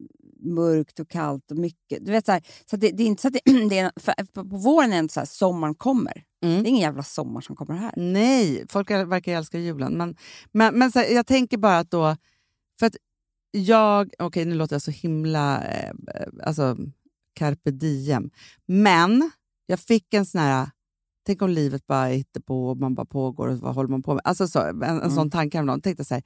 mörkt och kallt och mycket. Du vet så här, så det, det är inte så att det, *clears throat* det är, på, våren är det så här sommaren kommer. Mm. Det är ingen jävla sommar som kommer här. Nej, folk verkar älska julen. Men, men, men så här, jag tänker bara att då... För att jag... Okej, nu låter jag så himla... Eh, alltså, carpe diem. Men jag fick en sån här... Tänk om livet bara är på och man bara pågår och vad håller man på med? Alltså så, en, en sån tanke häromdagen. tänkte jag så här,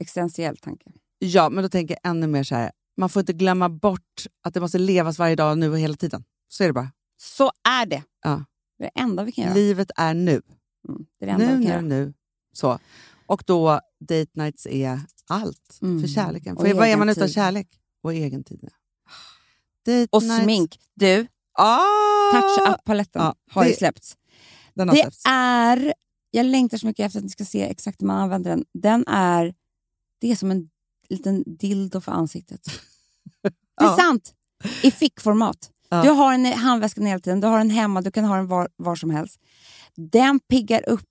Existentiell tanke. ja, men då tänker jag ännu mer så här. Man får inte glömma bort att det måste levas varje dag nu och hela tiden. Så är det bara. Så är det. Ja. Det är det enda vi kan göra. Livet är nu. Mm, det är det Nu, nu, göra. nu. Så. Och då, date nights är allt Mm. för kärleken. För vad är man utan kärlek? Och egen tid. Date Och nights. smink. Du, Ah! touch up-paletten Ja, har ju det- släppts. Den har Det släppts. är... Jag längtar så mycket efter att ni ska se exakt hur man använder den. Den är... Det är som en liten dildo för ansiktet. *laughs* Det är Ja. sant! I fickformat. Ja. Du har den i handväskan hela tiden, du har den hemma, du kan ha den var, var som helst. Den piggar upp.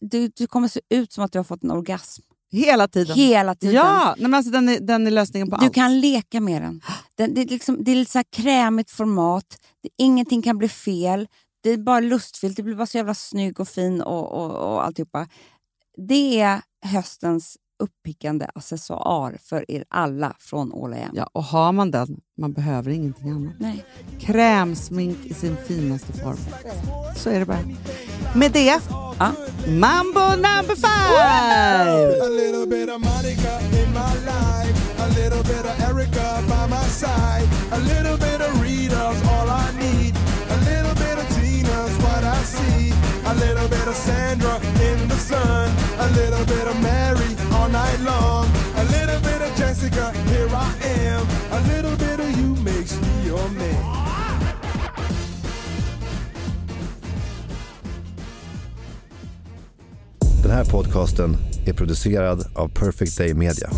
Du, du kommer se ut som att du har fått en orgasm. Hela tiden. hela tiden. Ja, nej, men alltså, den, är, den är lösningen på Du allt. kan leka med den. den det, är liksom, det är lite så här krämigt format, det, ingenting kan bli fel, det är bara lustfyllt, det blir bara så jävla snygg och fin och, och, och alltihopa. Det är höstens uppickande accessoar för er alla från Igen. Ja, och har man den, man behöver ingenting annat. Nej. Krämsmink i sin finaste form. Så är det bara. Med det, Ja. Mambo number five! A little bit of Monica in my life. A little bit of Erica by my side. A little bit of Rita's all I need. A little bit of Tina's what I see. A little bit of Sandra in the sun. A little bit of Mary all night long. A little bit of Jessica, here I am. A little bit of you makes me your man. Den här podcasten är producerad av Perfect Day Media.